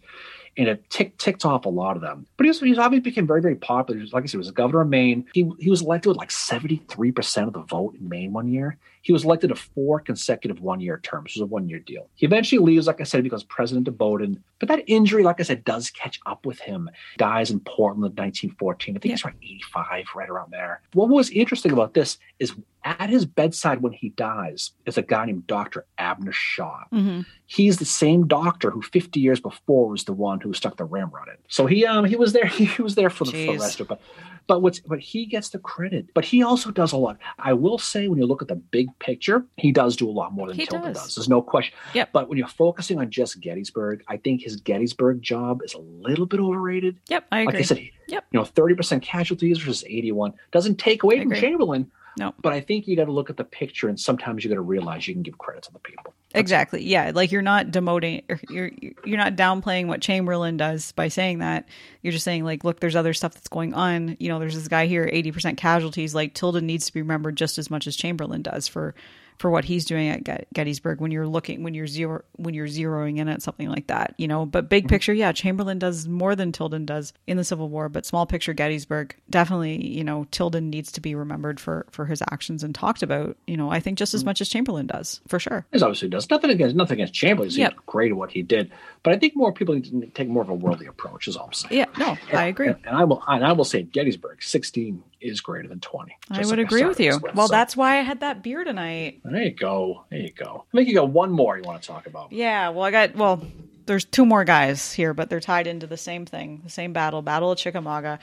S3: and it ticked ticked off a lot of them. But he's, he's obviously became very very popular. Like I said, he was a governor of Maine. He he was elected with like seventy three percent of the vote in Maine one year. He was elected to four consecutive one year terms. It was a one year deal. He eventually leaves, like I said, because president of Bowdoin. But that injury, like I said, does catch up with him. Dies in Portland in 1914. I think yeah. he's around 85, right around there. What was interesting about this is at his bedside when he dies is a guy named Dr. Abner Shaw.
S2: Mm-hmm.
S3: He's the same doctor who 50 years before was the one who stuck the ramrod in. So he um he was there he was there for the, for the rest of it. But but what's but he gets the credit. But he also does a lot. I will say when you look at the big picture, he does do a lot more than
S2: he
S3: Tilden
S2: does.
S3: does. There's no question.
S2: Yep.
S3: But when you're focusing on just Gettysburg, I think his Gettysburg job is a little bit overrated.
S2: Yep, I agree.
S3: Like I said,
S2: yep.
S3: you know, 30% casualties versus 81 doesn't take away
S2: I
S3: from
S2: agree.
S3: Chamberlain.
S2: No.
S3: But I think you got to look at the picture and sometimes you got to realize you can give credit to the people. That's
S2: exactly. Yeah, like you're not demoting you're you're not downplaying what Chamberlain does by saying that. You're just saying like look, there's other stuff that's going on. You know, there's this guy here 80% casualties like Tilden needs to be remembered just as much as Chamberlain does for for what he's doing at Gettysburg when you're looking when you're zero when you're zeroing in at something like that, you know. But big mm-hmm. picture, yeah, Chamberlain does more than Tilden does in the Civil War, but small picture Gettysburg definitely, you know, Tilden needs to be remembered for for his actions and talked about, you know, I think just as mm-hmm. much as Chamberlain does, for sure.
S3: He obviously does. Nothing against nothing against Chamberlain. He's
S2: Yep.
S3: great at what he did. But I think more people need to take more of a worldly approach, is all I'm saying.
S2: Yeah, no, I agree.
S3: And, and I will and I will say Gettysburg, 16 is greater than 20.
S2: I would
S3: like
S2: agree with you.
S3: with.
S2: Well,
S3: So,
S2: that's why I had that beer tonight.
S3: there you go. There you go. I think you got one more you want to talk about.
S2: Yeah, well, I got well. There's two more guys here, but they're tied into the same thing, the same battle, Battle of Chickamauga.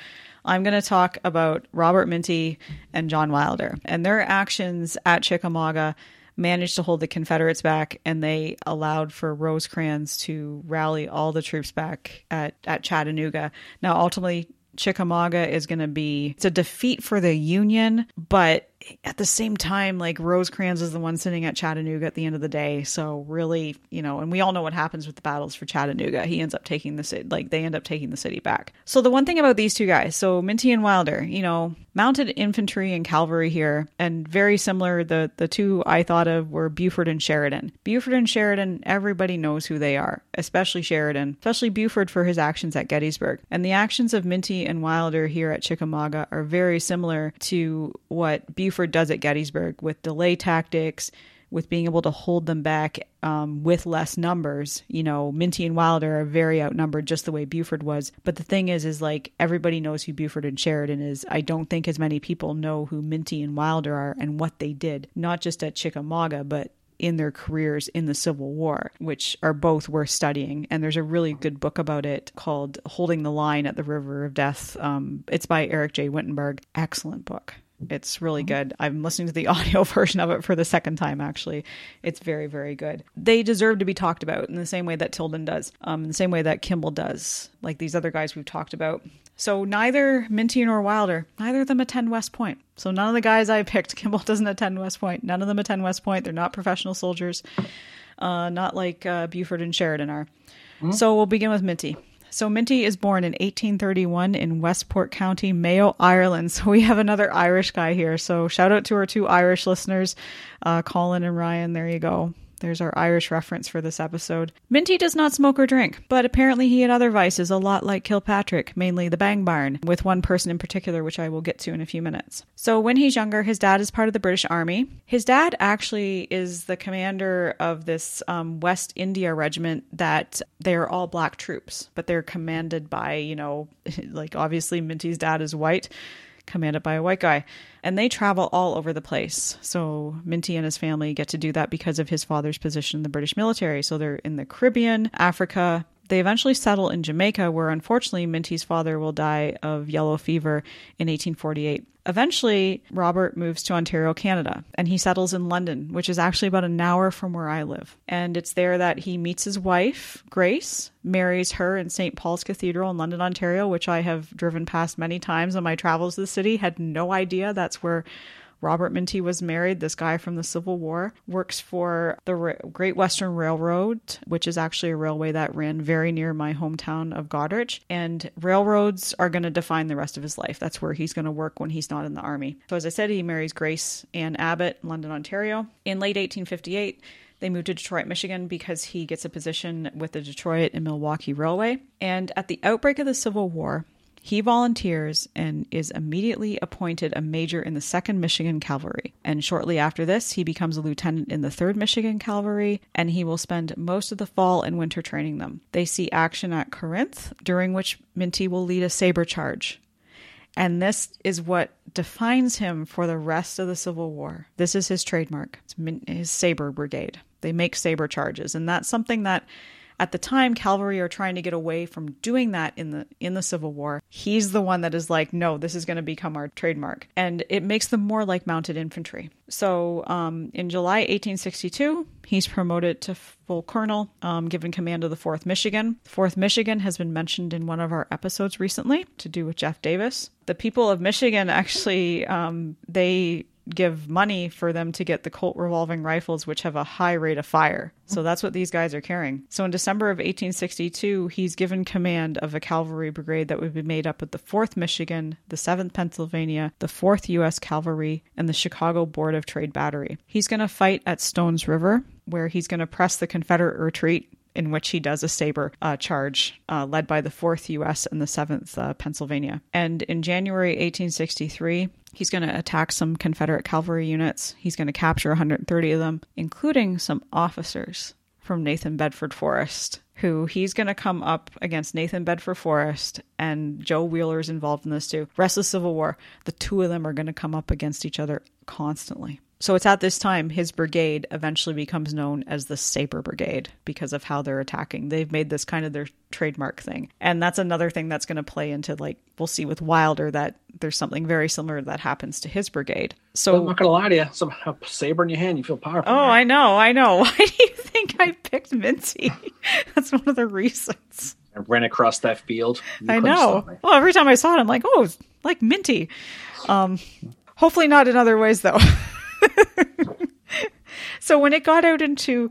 S2: I'm going to talk about Robert Minty and John Wilder and their actions at Chickamauga managed to hold the Confederates back, and they allowed for Rosecrans to rally all the troops back at at Chattanooga. Now, ultimately. Chickamauga is going to be it's a defeat for the Union, but at the same time, like Rosecrans is the one sitting at Chattanooga at the end of the day. So really, you know, and we all know what happens with the battles for Chattanooga. He ends up taking the city, like they end up taking the city back. So the one thing about these two guys, so Minty and Wilder, you know, mounted infantry and cavalry here, and very similar. The the two I thought of were Buford and Sheridan. Buford and Sheridan, everybody knows who they are, especially Sheridan, especially Buford for his actions at Gettysburg. And the actions of Minty and Wilder here at Chickamauga are very similar to what Buford does at Gettysburg with delay tactics, with being able to hold them back um, with less numbers. You know, Minty and Wilder are very outnumbered, just the way Buford was. But the thing is, is like everybody knows who Buford and Sheridan is. I don't think as many people know who Minty and Wilder are and what they did, not just at Chickamauga, but in their careers in the Civil War, which are both worth studying. And there's a really good book about it called Holding the Line at the River of Death. Um, it's by Eric J. Wittenberg. Excellent book. It's really good. I'm listening to the audio version of it for the second time, actually. It's very, very good. They deserve to be talked about in the same way that Tilden does, um, in the same way that Kimball does, like these other guys we've talked about. So neither Minty nor Wilder, neither of them attend West Point. So none of the guys I picked, Kimball doesn't attend West Point. None of them attend West Point. They're not professional soldiers, uh, not like uh, Buford and Sheridan are. Mm-hmm. So we'll begin with Minty. So Minty is born in 1831 in Westport County, Mayo, Ireland. So we have another Irish guy here. So shout out to our two Irish listeners, uh, Colin and Ryan. There you go. There's our Irish reference for this episode. Minty does not smoke or drink, but apparently he had other vices a lot like Kilpatrick, mainly the bang barn, with one person in particular, which I will get to in a few minutes. So when he's younger, his dad is part of the British Army. His dad actually is the commander of this um, West India regiment that they're all black troops, but they're commanded by, you know, like obviously Minty's dad is white commanded by a white guy. And they travel all over the place. So Minty and his family get to do that because of his father's position in the British military. So they're in the Caribbean, Africa, they eventually settle in Jamaica, where unfortunately Minty's father will die of yellow fever in 1848. Eventually, Robert moves to Ontario, Canada, and he settles in London, which is actually about an hour from where I live. And it's there that he meets his wife, Grace, marries her in St. Paul's Cathedral in London, Ontario, which I have driven past many times on my travels to the city. Had no idea that's where Robert Minty was married. This guy from the Civil War works for the Great Western Railroad, which is actually a railway that ran very near my hometown of Goderich. And railroads are going to define the rest of his life. That's where he's going to work when he's not in the army. So, as I said, he marries Grace Ann Abbott, in London, Ontario. In late 1858, they moved to Detroit, Michigan because he gets a position with the Detroit and Milwaukee Railway. And at the outbreak of the Civil War, he volunteers and is immediately appointed a major in the 2nd Michigan Cavalry. And shortly after this, he becomes a lieutenant in the 3rd Michigan Cavalry, and he will spend most of the fall and winter training them. They see action at Corinth, during which Minty will lead a saber charge. And this is what defines him for the rest of the Civil War. This is his trademark. It's his saber brigade. They make saber charges, and that's something that at the time, cavalry are trying to get away from doing that in the in the Civil War. He's the one that is like, no, this is going to become our trademark, and it makes them more like mounted infantry. So, um, in July 1862, he's promoted to full colonel, um, given command of the Fourth Michigan. Fourth Michigan has been mentioned in one of our episodes recently to do with Jeff Davis. The people of Michigan actually um, they give money for them to get the Colt revolving rifles, which have a high rate of fire. So that's what these guys are carrying. So in December of 1862, he's given command of a cavalry brigade that would be made up of the 4th Michigan, the 7th Pennsylvania, the 4th U.S. Cavalry, and the Chicago Board of Trade Battery. He's going to fight at Stones River, where he's going to press the Confederate retreat in which he does a saber uh, charge uh, led by the 4th U.S. and the 7th uh, Pennsylvania. And in January 1863, He's going to attack some Confederate cavalry units. He's going to capture 130 of them, including some officers from Nathan Bedford Forrest, who he's going to come up against Nathan Bedford Forrest and Joe Wheeler is involved in this too. Rest of the Civil War, the two of them are going to come up against each other constantly. So it's at this time his brigade eventually becomes known as the Saber Brigade because of how they're attacking. They've made this kind of their trademark thing. And that's another thing that's going to play into like we'll see with Wilder that there's something very similar that happens to his brigade. So
S3: I'm not going to lie to you, some saber in your hand, you feel powerful.
S2: Oh, right? I know, I know. Why do you think I picked Minty? that's one of the reasons.
S3: I ran across that field.
S2: I know. Well, every time I saw it, I'm like, oh, like Minty. Um, hopefully not in other ways though. so when it got out into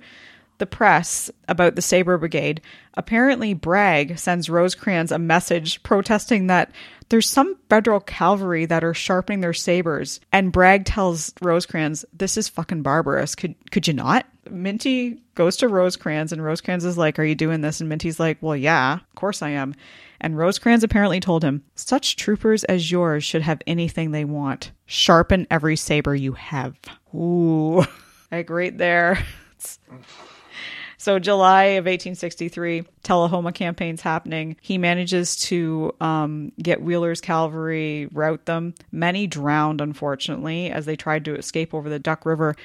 S2: the press about the Sabre Brigade, apparently Bragg sends Rosecrans a message protesting that there's some federal cavalry that are sharpening their sabers, and Bragg tells Rosecrans, "This is fucking barbarous. Could could you not?" Minty goes to Rosecrans, and Rosecrans is like, "Are you doing this?" And Minty's like, "Well, yeah, of course I am." And Rosecrans apparently told him, Such troopers as yours should have anything they want. Sharpen every saber you have. Ooh. Like right there. So July of 1863, Tullahoma campaign's happening. He manages to um, get Wheeler's cavalry, rout them. Many drowned, unfortunately, as they tried to escape over the Duck River.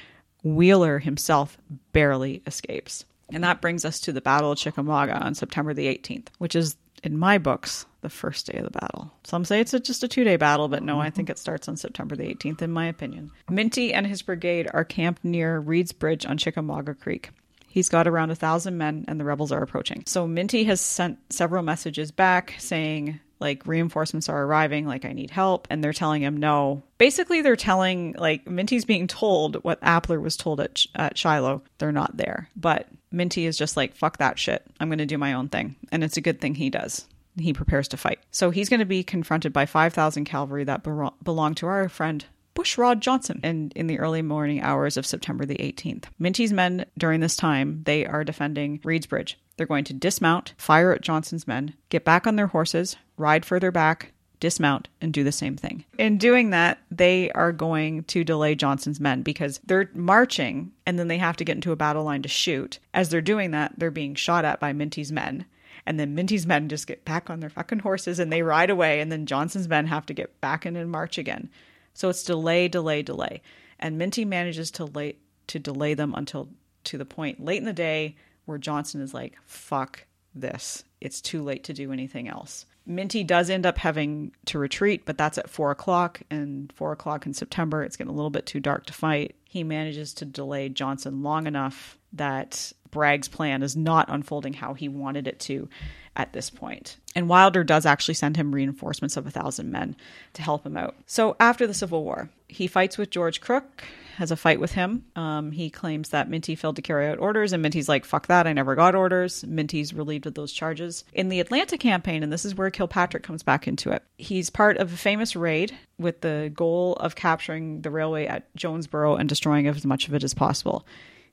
S2: Wheeler himself barely escapes. And that brings us to the Battle of Chickamauga on September the 18th, which is, in my books, the first day of the battle. Some say it's a, just a two day battle, but no, I mm-hmm. think it starts on September the 18th, in my opinion. Minty and his brigade are camped near Reed's Bridge on Chickamauga Creek. He's got around a thousand men, and the rebels are approaching. So Minty has sent several messages back saying, like, reinforcements are arriving, like, I need help. And they're telling him no. Basically, they're telling, like, Minty's being told what Appler was told at, at Shiloh. They're not there. But Minty is just like, fuck that shit. I'm going to do my own thing. And it's a good thing he does he prepares to fight. So he's going to be confronted by 5,000 cavalry that be- belong to our friend Bushrod Johnson and in the early morning hours of September the 18th. Minty's men during this time, they are defending Reed's Bridge. They're going to dismount, fire at Johnson's men, get back on their horses, ride further back, dismount, and do the same thing. In doing that, they are going to delay Johnson's men because they're marching and then they have to get into a battle line to shoot. As they're doing that, they're being shot at by Minty's men. And then Minty's men just get back on their fucking horses and they ride away. And then Johnson's men have to get back in and march again. So it's delay, delay, delay. And Minty manages to late to delay them until to the point late in the day where Johnson is like, fuck this. It's too late to do anything else. Minty does end up having to retreat, but that's at four o'clock. And four o'clock in September, it's getting a little bit too dark to fight. He manages to delay Johnson long enough that Bragg's plan is not unfolding how he wanted it to at this point. And Wilder does actually send him reinforcements of a thousand men to help him out. So after the Civil War, he fights with George Crook, has a fight with him. Um, he claims that Minty failed to carry out orders, and Minty's like, fuck that, I never got orders. Minty's relieved of those charges. In the Atlanta campaign, and this is where Kilpatrick comes back into it, he's part of a famous raid with the goal of capturing the railway at Jonesboro and destroying as much of it as possible.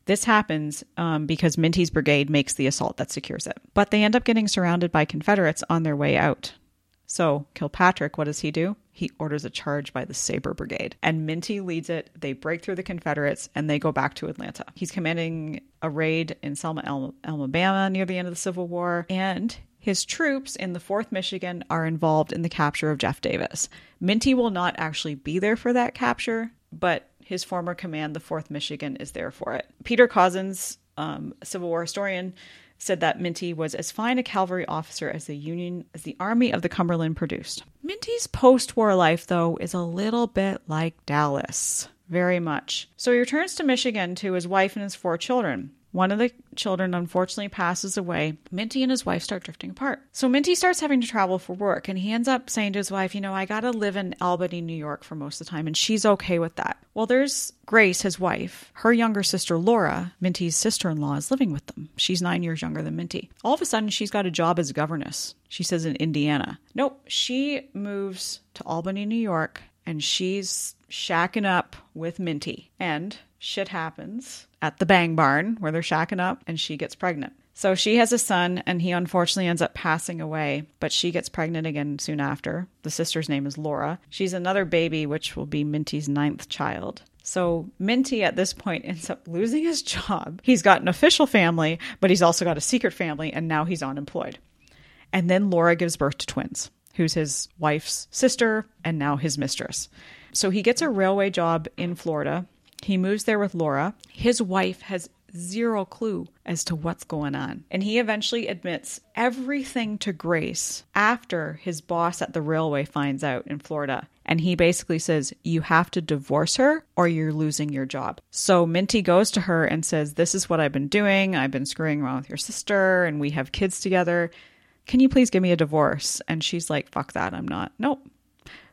S2: This happens um, because Minty's brigade makes the assault that secures it. But they end up getting surrounded by Confederates on their way out. So, Kilpatrick, what does he do? He orders a charge by the Sabre Brigade. And Minty leads it. They break through the Confederates and they go back to Atlanta. He's commanding a raid in Selma, Alabama near the end of the Civil War. And his troops in the 4th Michigan are involved in the capture of Jeff Davis. Minty will not actually be there for that capture, but his former command, the 4th Michigan, is there for it. Peter Cozzens, um, Civil War historian, said that Minty was as fine a cavalry officer as the Union as the Army of the Cumberland produced. Minty's post-war life, though, is a little bit like Dallas. Very much. So he returns to Michigan to his wife and his four children. One of the children unfortunately passes away. Minty and his wife start drifting apart. So Minty starts having to travel for work, and he ends up saying to his wife, You know, I gotta live in Albany, New York for most of the time, and she's okay with that. Well, there's Grace, his wife. Her younger sister, Laura, Minty's sister in law, is living with them. She's nine years younger than Minty. All of a sudden, she's got a job as a governess. She says in Indiana. Nope, she moves to Albany, New York, and she's shacking up with Minty. And shit happens at the Bang Barn where they're shacking up and she gets pregnant. So she has a son and he unfortunately ends up passing away, but she gets pregnant again soon after. The sister's name is Laura. She's another baby, which will be Minty's ninth child. So Minty at this point ends up losing his job. He's got an official family, but he's also got a secret family and now he's unemployed. And then Laura gives birth to twins, who's his wife's sister and now his mistress. So he gets a railway job in Florida he moves there with Laura. His wife has zero clue as to what's going on. And he eventually admits everything to Grace after his boss at the railway finds out in Florida. And he basically says, You have to divorce her or you're losing your job. So Minty goes to her and says, This is what I've been doing. I've been screwing around with your sister and we have kids together. Can you please give me a divorce? And she's like, Fuck that. I'm not. Nope.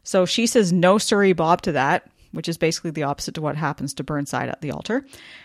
S2: So she says no sorry Bob to that which is basically the opposite to what happens to Burnside at the altar,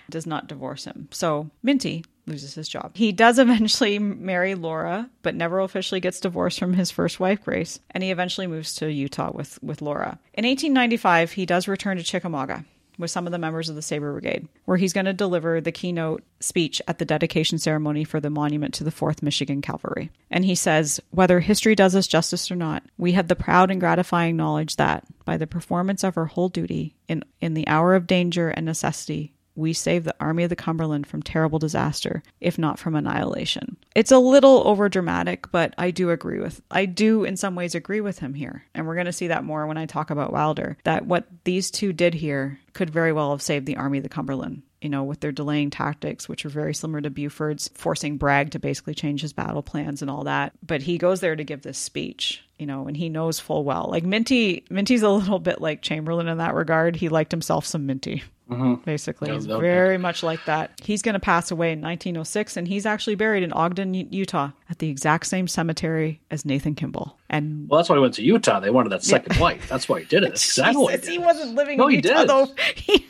S2: does not divorce him. So Minty loses his job. He does eventually marry Laura, but never officially gets divorced from his first wife, Grace, and he eventually moves to Utah with, with Laura. In 1895, he does return to Chickamauga with some of the members of the Sabre Brigade, where he's going to deliver the keynote speech at the dedication ceremony for the monument to the 4th Michigan Cavalry. And he says, Whether history does us justice or not, we have the proud and gratifying knowledge that, by the performance of our whole duty, in, in the hour of danger and necessity, we saved the Army of the Cumberland from terrible disaster, if not from annihilation. It's a little over dramatic, but I do agree with, I do in some ways agree with him here. And we're going to see that more when I talk about Wilder, that what these two did here could very well have saved the Army of the Cumberland you know, with their delaying tactics, which are very similar to Buford's, forcing Bragg to basically change his battle plans and all that. But he goes there to give this speech, you know, and he knows full well. Like Minty, Minty's a little bit like Chamberlain in that regard. He liked himself some Minty. Mm-hmm. Basically, he's very much like that. He's going to pass away in 1906, and he's actually buried in Ogden, Utah, at the exact same cemetery as Nathan Kimball. And
S3: well, that's why he went to Utah. They wanted that second yeah. wife. That's why he did it. That's exactly.
S2: he, he wasn't living no, in Utah, did. though.
S3: He,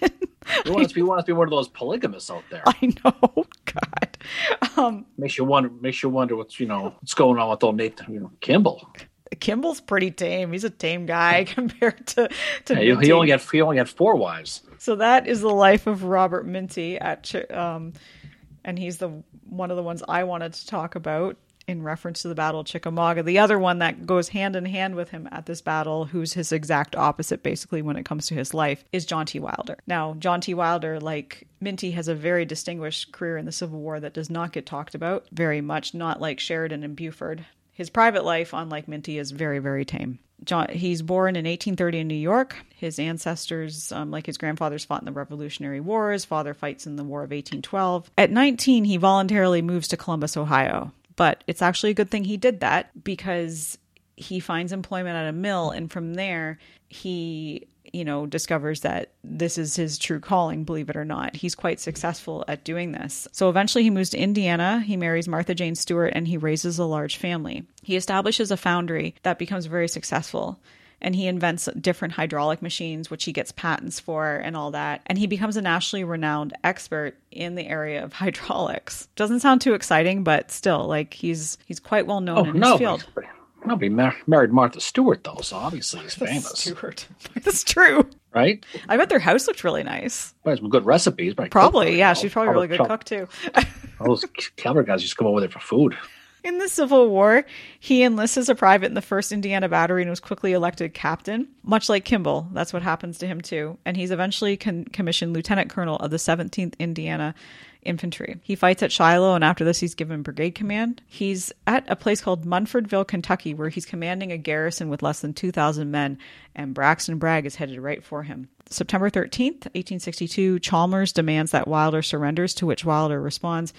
S3: he wants to be wants to be one of those polygamists out there.
S2: I know. God.
S3: Um, makes you wonder. Makes you wonder what's you know what's going on with old Nathan you know, Kimball.
S2: Kimball's pretty tame. He's a tame guy compared to to.
S3: Yeah, he only had he only had four wives.
S2: So that is the life of Robert Minty at, um, and he's the one of the ones I wanted to talk about in reference to the Battle of Chickamauga. The other one that goes hand in hand with him at this battle, who's his exact opposite basically when it comes to his life, is John T. Wilder. Now, John T. Wilder, like Minty, has a very distinguished career in the Civil War that does not get talked about very much, not like Sheridan and Buford. His private life, unlike Minty, is very, very tame. John, he's born in 1830 in New York. His ancestors, um, like his grandfathers, fought in the Revolutionary War. His father fights in the War of 1812. At 19, he voluntarily moves to Columbus, Ohio. But it's actually a good thing he did that because he finds employment at a mill, and from there, he you know, discovers that this is his true calling, believe it or not. He's quite successful at doing this. So eventually he moves to Indiana, he marries Martha Jane Stewart, and he raises a large family. He establishes a foundry that becomes very successful and he invents different hydraulic machines, which he gets patents for and all that. And he becomes a nationally renowned expert in the area of hydraulics. Doesn't sound too exciting, but still, like he's he's quite well known oh, in his no, field.
S3: Nobody mar- married Martha Stewart though, so obviously he's famous.
S2: Stewart, that's true,
S3: right?
S2: I bet their house looked really nice.
S3: Probably some good recipes.
S2: Probably, yeah. She's probably a really good cook too.
S3: all those clever guys just come over there for food.
S2: In the Civil War, he enlists as a private in the 1st Indiana Battery and was quickly elected captain. Much like Kimball, that's what happens to him too. And he's eventually con- commissioned lieutenant colonel of the 17th Indiana infantry. He fights at Shiloh, and after this, he's given brigade command. He's at a place called Munfordville, Kentucky, where he's commanding a garrison with less than 2,000 men, and Braxton Bragg is headed right for him. September 13th, 1862, Chalmers demands that Wilder surrenders, to which Wilder responds,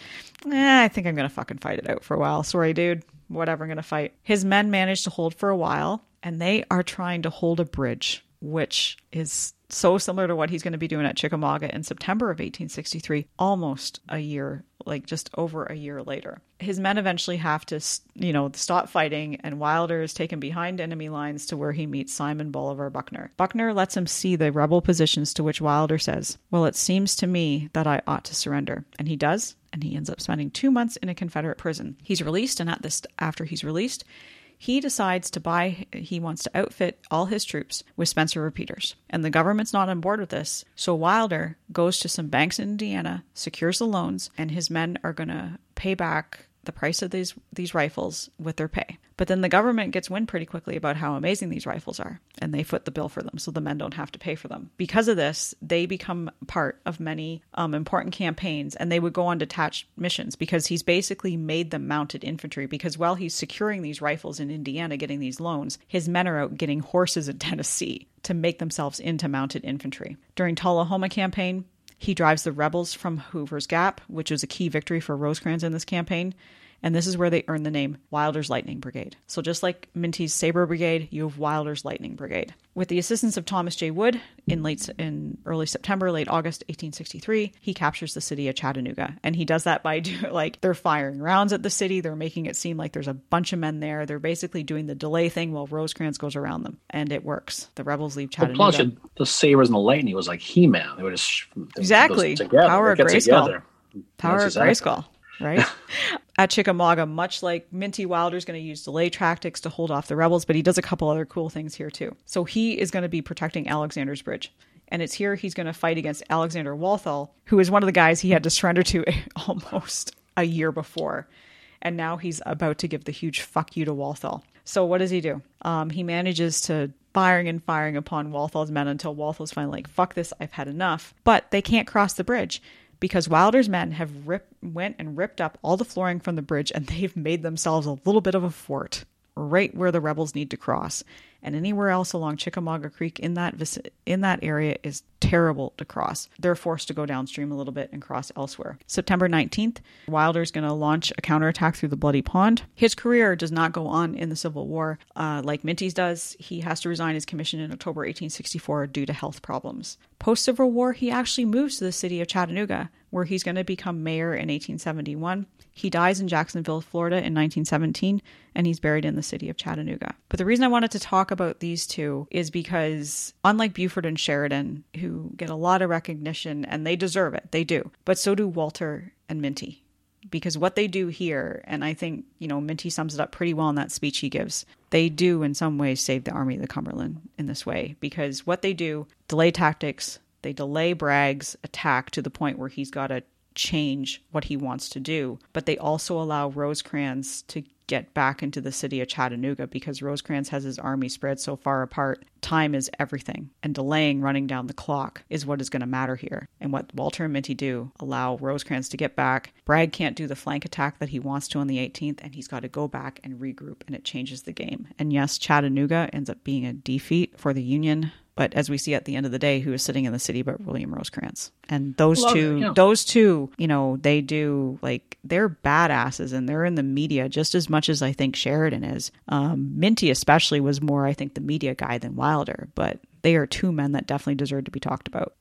S2: eh, I think I'm going to fucking fight it out for a while. Sorry, dude. Whatever, I'm going to fight. His men manage to hold for a while, and they are trying to hold a bridge, which is so similar to what he's going to be doing at Chickamauga in September of 1863, almost a year, like just over a year later. His men eventually have to, you know, stop fighting, and Wilder is taken behind enemy lines to where he meets Simon Bolivar Buckner. Buckner lets him see the rebel positions, to which Wilder says, Well, it seems to me that I ought to surrender. And he does, and he ends up spending two months in a Confederate prison. He's released, and at this, after he's released, he decides to buy, he wants to outfit all his troops with Spencer repeaters. And the government's not on board with this. So Wilder goes to some banks in Indiana, secures the loans, and his men are going to pay back the price of these these rifles with their pay. But then the government gets wind pretty quickly about how amazing these rifles are, and they foot the bill for them, so the men don't have to pay for them. Because of this, they become part of many um, important campaigns, and they would go on detached missions because he's basically made them mounted infantry. Because while he's securing these rifles in Indiana, getting these loans, his men are out getting horses in Tennessee to make themselves into mounted infantry. During Tullahoma campaign, he drives the rebels from Hoover's Gap, which was a key victory for Rosecrans in this campaign. And this is where they earn the name Wilder's Lightning Brigade. So just like Minty's Sabre Brigade, you have Wilder's Lightning Brigade. With the assistance of Thomas J. Wood, in late in early September, late August 1863, he captures the city of Chattanooga. And he does that by do, like they're firing rounds at the city, they're making it seem like there's a bunch of men there. They're basically doing the delay thing while Rosecrans goes around them. And it works. The rebels leave Chattanooga. Well, plus,
S3: the sabers and the lightning was like He-Man. They were just
S2: exactly power of Grayskull. Power of Grayskull right? At Chickamauga, much like Minty Wilder is going to use delay tactics to hold off the rebels, but he does a couple other cool things here too. So he is going to be protecting Alexander's Bridge. And it's here he's going to fight against Alexander Walthall, who is one of the guys he had to surrender to almost a year before. And now he's about to give the huge fuck you to Walthall. So what does he do? Um, he manages to firing and firing upon Walthall's men until Walthall's finally like, fuck this, I've had enough. But they can't cross the bridge because Wilder's men have ripped, went and ripped up all the flooring from the bridge and they've made themselves a little bit of a fort right where the rebels need to cross. And anywhere else along Chickamauga Creek in that in that area is terrible to cross. They're forced to go downstream a little bit and cross elsewhere. September 19th, Wilder's going to launch a counterattack through the Bloody Pond. His career does not go on in the Civil War uh, like Minty's does. He has to resign his commission in October 1864 due to health problems. Post Civil War, he actually moves to the city of Chattanooga, where he's going to become mayor in 1871. He dies in Jacksonville, Florida in 1917, and he's buried in the city of Chattanooga. But the reason I wanted to talk about these two is because, unlike Buford and Sheridan, who get a lot of recognition and they deserve it, they do, but so do Walter and Minty. Because what they do here, and I think, you know, Minty sums it up pretty well in that speech he gives, they do in some ways save the Army of the Cumberland in this way. Because what they do, delay tactics, they delay Bragg's attack to the point where he's got to change what he wants to do, but they also allow Rosecrans to get back into the city of Chattanooga because Rosecrans has his army spread so far apart. Time is everything, and delaying running down the clock is what is going to matter here. And what Walter and Minty do allow Rosecrans to get back. Bragg can't do the flank attack that he wants to on the 18th, and he's got to go back and regroup, and it changes the game. And yes, Chattanooga ends up being a defeat for the Union but as we see at the end of the day, who is sitting in the city but William Rosecrans. And those
S3: Love
S2: two,
S3: it, yeah.
S2: those two, you know, they do like they're badasses and they're in the media just as much as I think Sheridan is. Um, Minty especially was more, I think, the media guy than Wilder, but they are two men that definitely deserve to be talked about.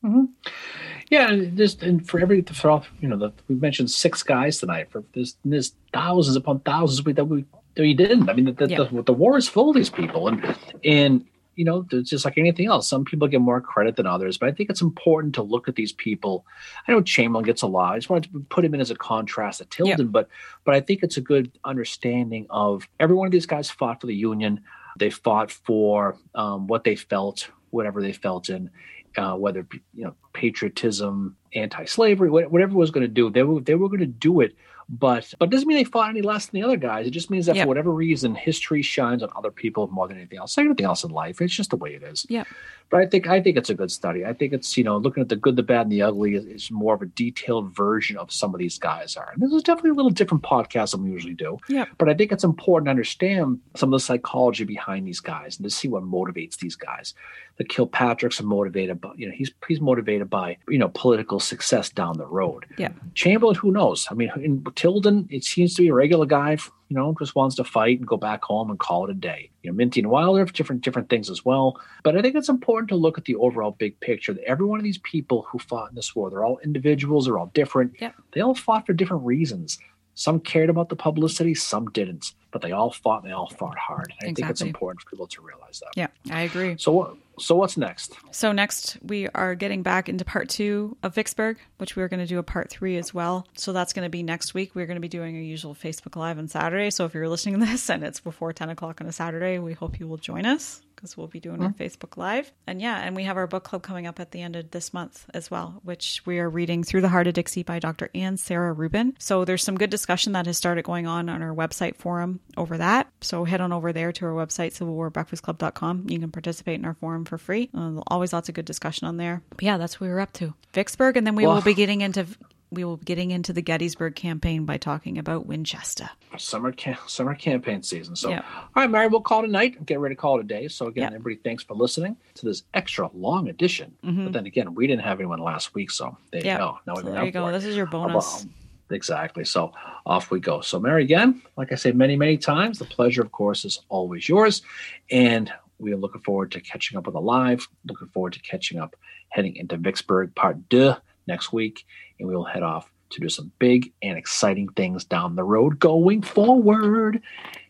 S3: Yeah, and just and for every for all you know, the, we mentioned six guys tonight. For there's there's thousands upon thousands we, that we that we didn't. I mean, the the,
S2: Yeah.
S3: the the war is full of these people, and and you know, it's just like anything else. Some people get more credit than others, but I think it's important to look at these people. I know Chamberlain gets a lot. I just wanted to put him in as a contrast to Tilden, but but I think it's a good understanding of every one of these guys fought for the Union. They fought for um, what they felt, whatever they felt in, uh, whether you know patriotism, anti-slavery, whatever it was going to do. They were they were going to do it, but but it doesn't mean they fought any less than the other guys. It just means that
S2: Yep.
S3: for whatever reason, history shines on other people more than anything else. Like anything else in life, it's just the way it is.
S2: Yeah.
S3: But I think I think it's a good study. I think it's you know looking at the good, the bad, and the ugly is, is more of a detailed version of some of these guys are. And this is definitely a little different podcast than we usually do.
S2: Yeah.
S3: But I think it's important to understand some of the psychology behind these guys and to see what motivates these guys. The Kilpatricks are motivated by you know he's he's motivated by you know political success down the road.
S2: Yeah.
S3: Chamberlain, who knows? I mean, in Tilden, it seems to be a regular guy. You know, just wants to fight and go back home and call it a day. You know, Minty and Wilder have different different things as well. But I think it's important to look at the overall big picture. That every one of these people who fought in this war, they're all individuals. They're all different.
S2: Yep.
S3: They all fought for different reasons. Some cared about the publicity, some didn't. But they all fought. and They all fought hard. I think it's important for people to realize that.
S2: Yeah, I agree.
S3: So what? So what's next?
S2: So next we are getting back into part two of Vicksburg, which we are going to do a part three as well. So that's going to be next week. We're going to be doing our usual Facebook Live on Saturday. So if you're listening to this and it's before 10 o'clock on a Saturday, we hope you will join us because we'll be doing our Facebook Live. And yeah, and we have our book club coming up at the end of this month as well, which we are reading Through the Heart of Dixie by Dr. Anne Sarah Rubin. So there's some good discussion that has started going on on our website forum over that. So head on over there to our website, civilwarbreakfastclub.com. You can participate in our forum for free. Uh, always lots of good discussion on there. But yeah, that's what we were up to. Vicksburg, and then we
S3: Well-
S2: will be getting into we will be getting into the Gettysburg campaign by talking about Winchester.
S3: summer cam- summer campaign season. So,
S2: Yeah.
S3: all right, Mary, we'll call it a night. Get ready to call it a day. So again,
S2: Yeah.
S3: everybody, thanks for listening to this extra long edition. But then again, we didn't have anyone last week, so there
S2: Mm-hmm.
S3: You go. Now
S2: So there you go. This is your bonus.
S3: Exactly. So off we go. So Mary, again, like I say many, many times, the pleasure, of course, is always yours. And we are looking forward to catching up with a live. Looking forward to catching up, heading into Vicksburg Part Deux next week, and we will head off to do some big and exciting things down the road going forward.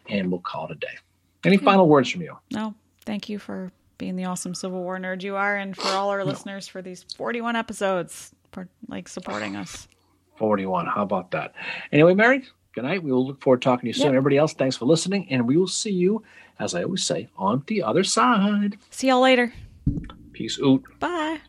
S3: And we'll call it a day. Any final words from you?
S2: No, thank you for being the awesome Civil War nerd you are, and for all our listeners for these 41 episodes, for like supporting us.
S3: 41. How about that? Anyway, Mary, good night. We will look forward to talking to you soon.
S2: Yep.
S3: Everybody else, thanks for listening. And we will see you, as I always say, on the other side.
S2: See y'all later.
S3: Peace out.
S2: Bye.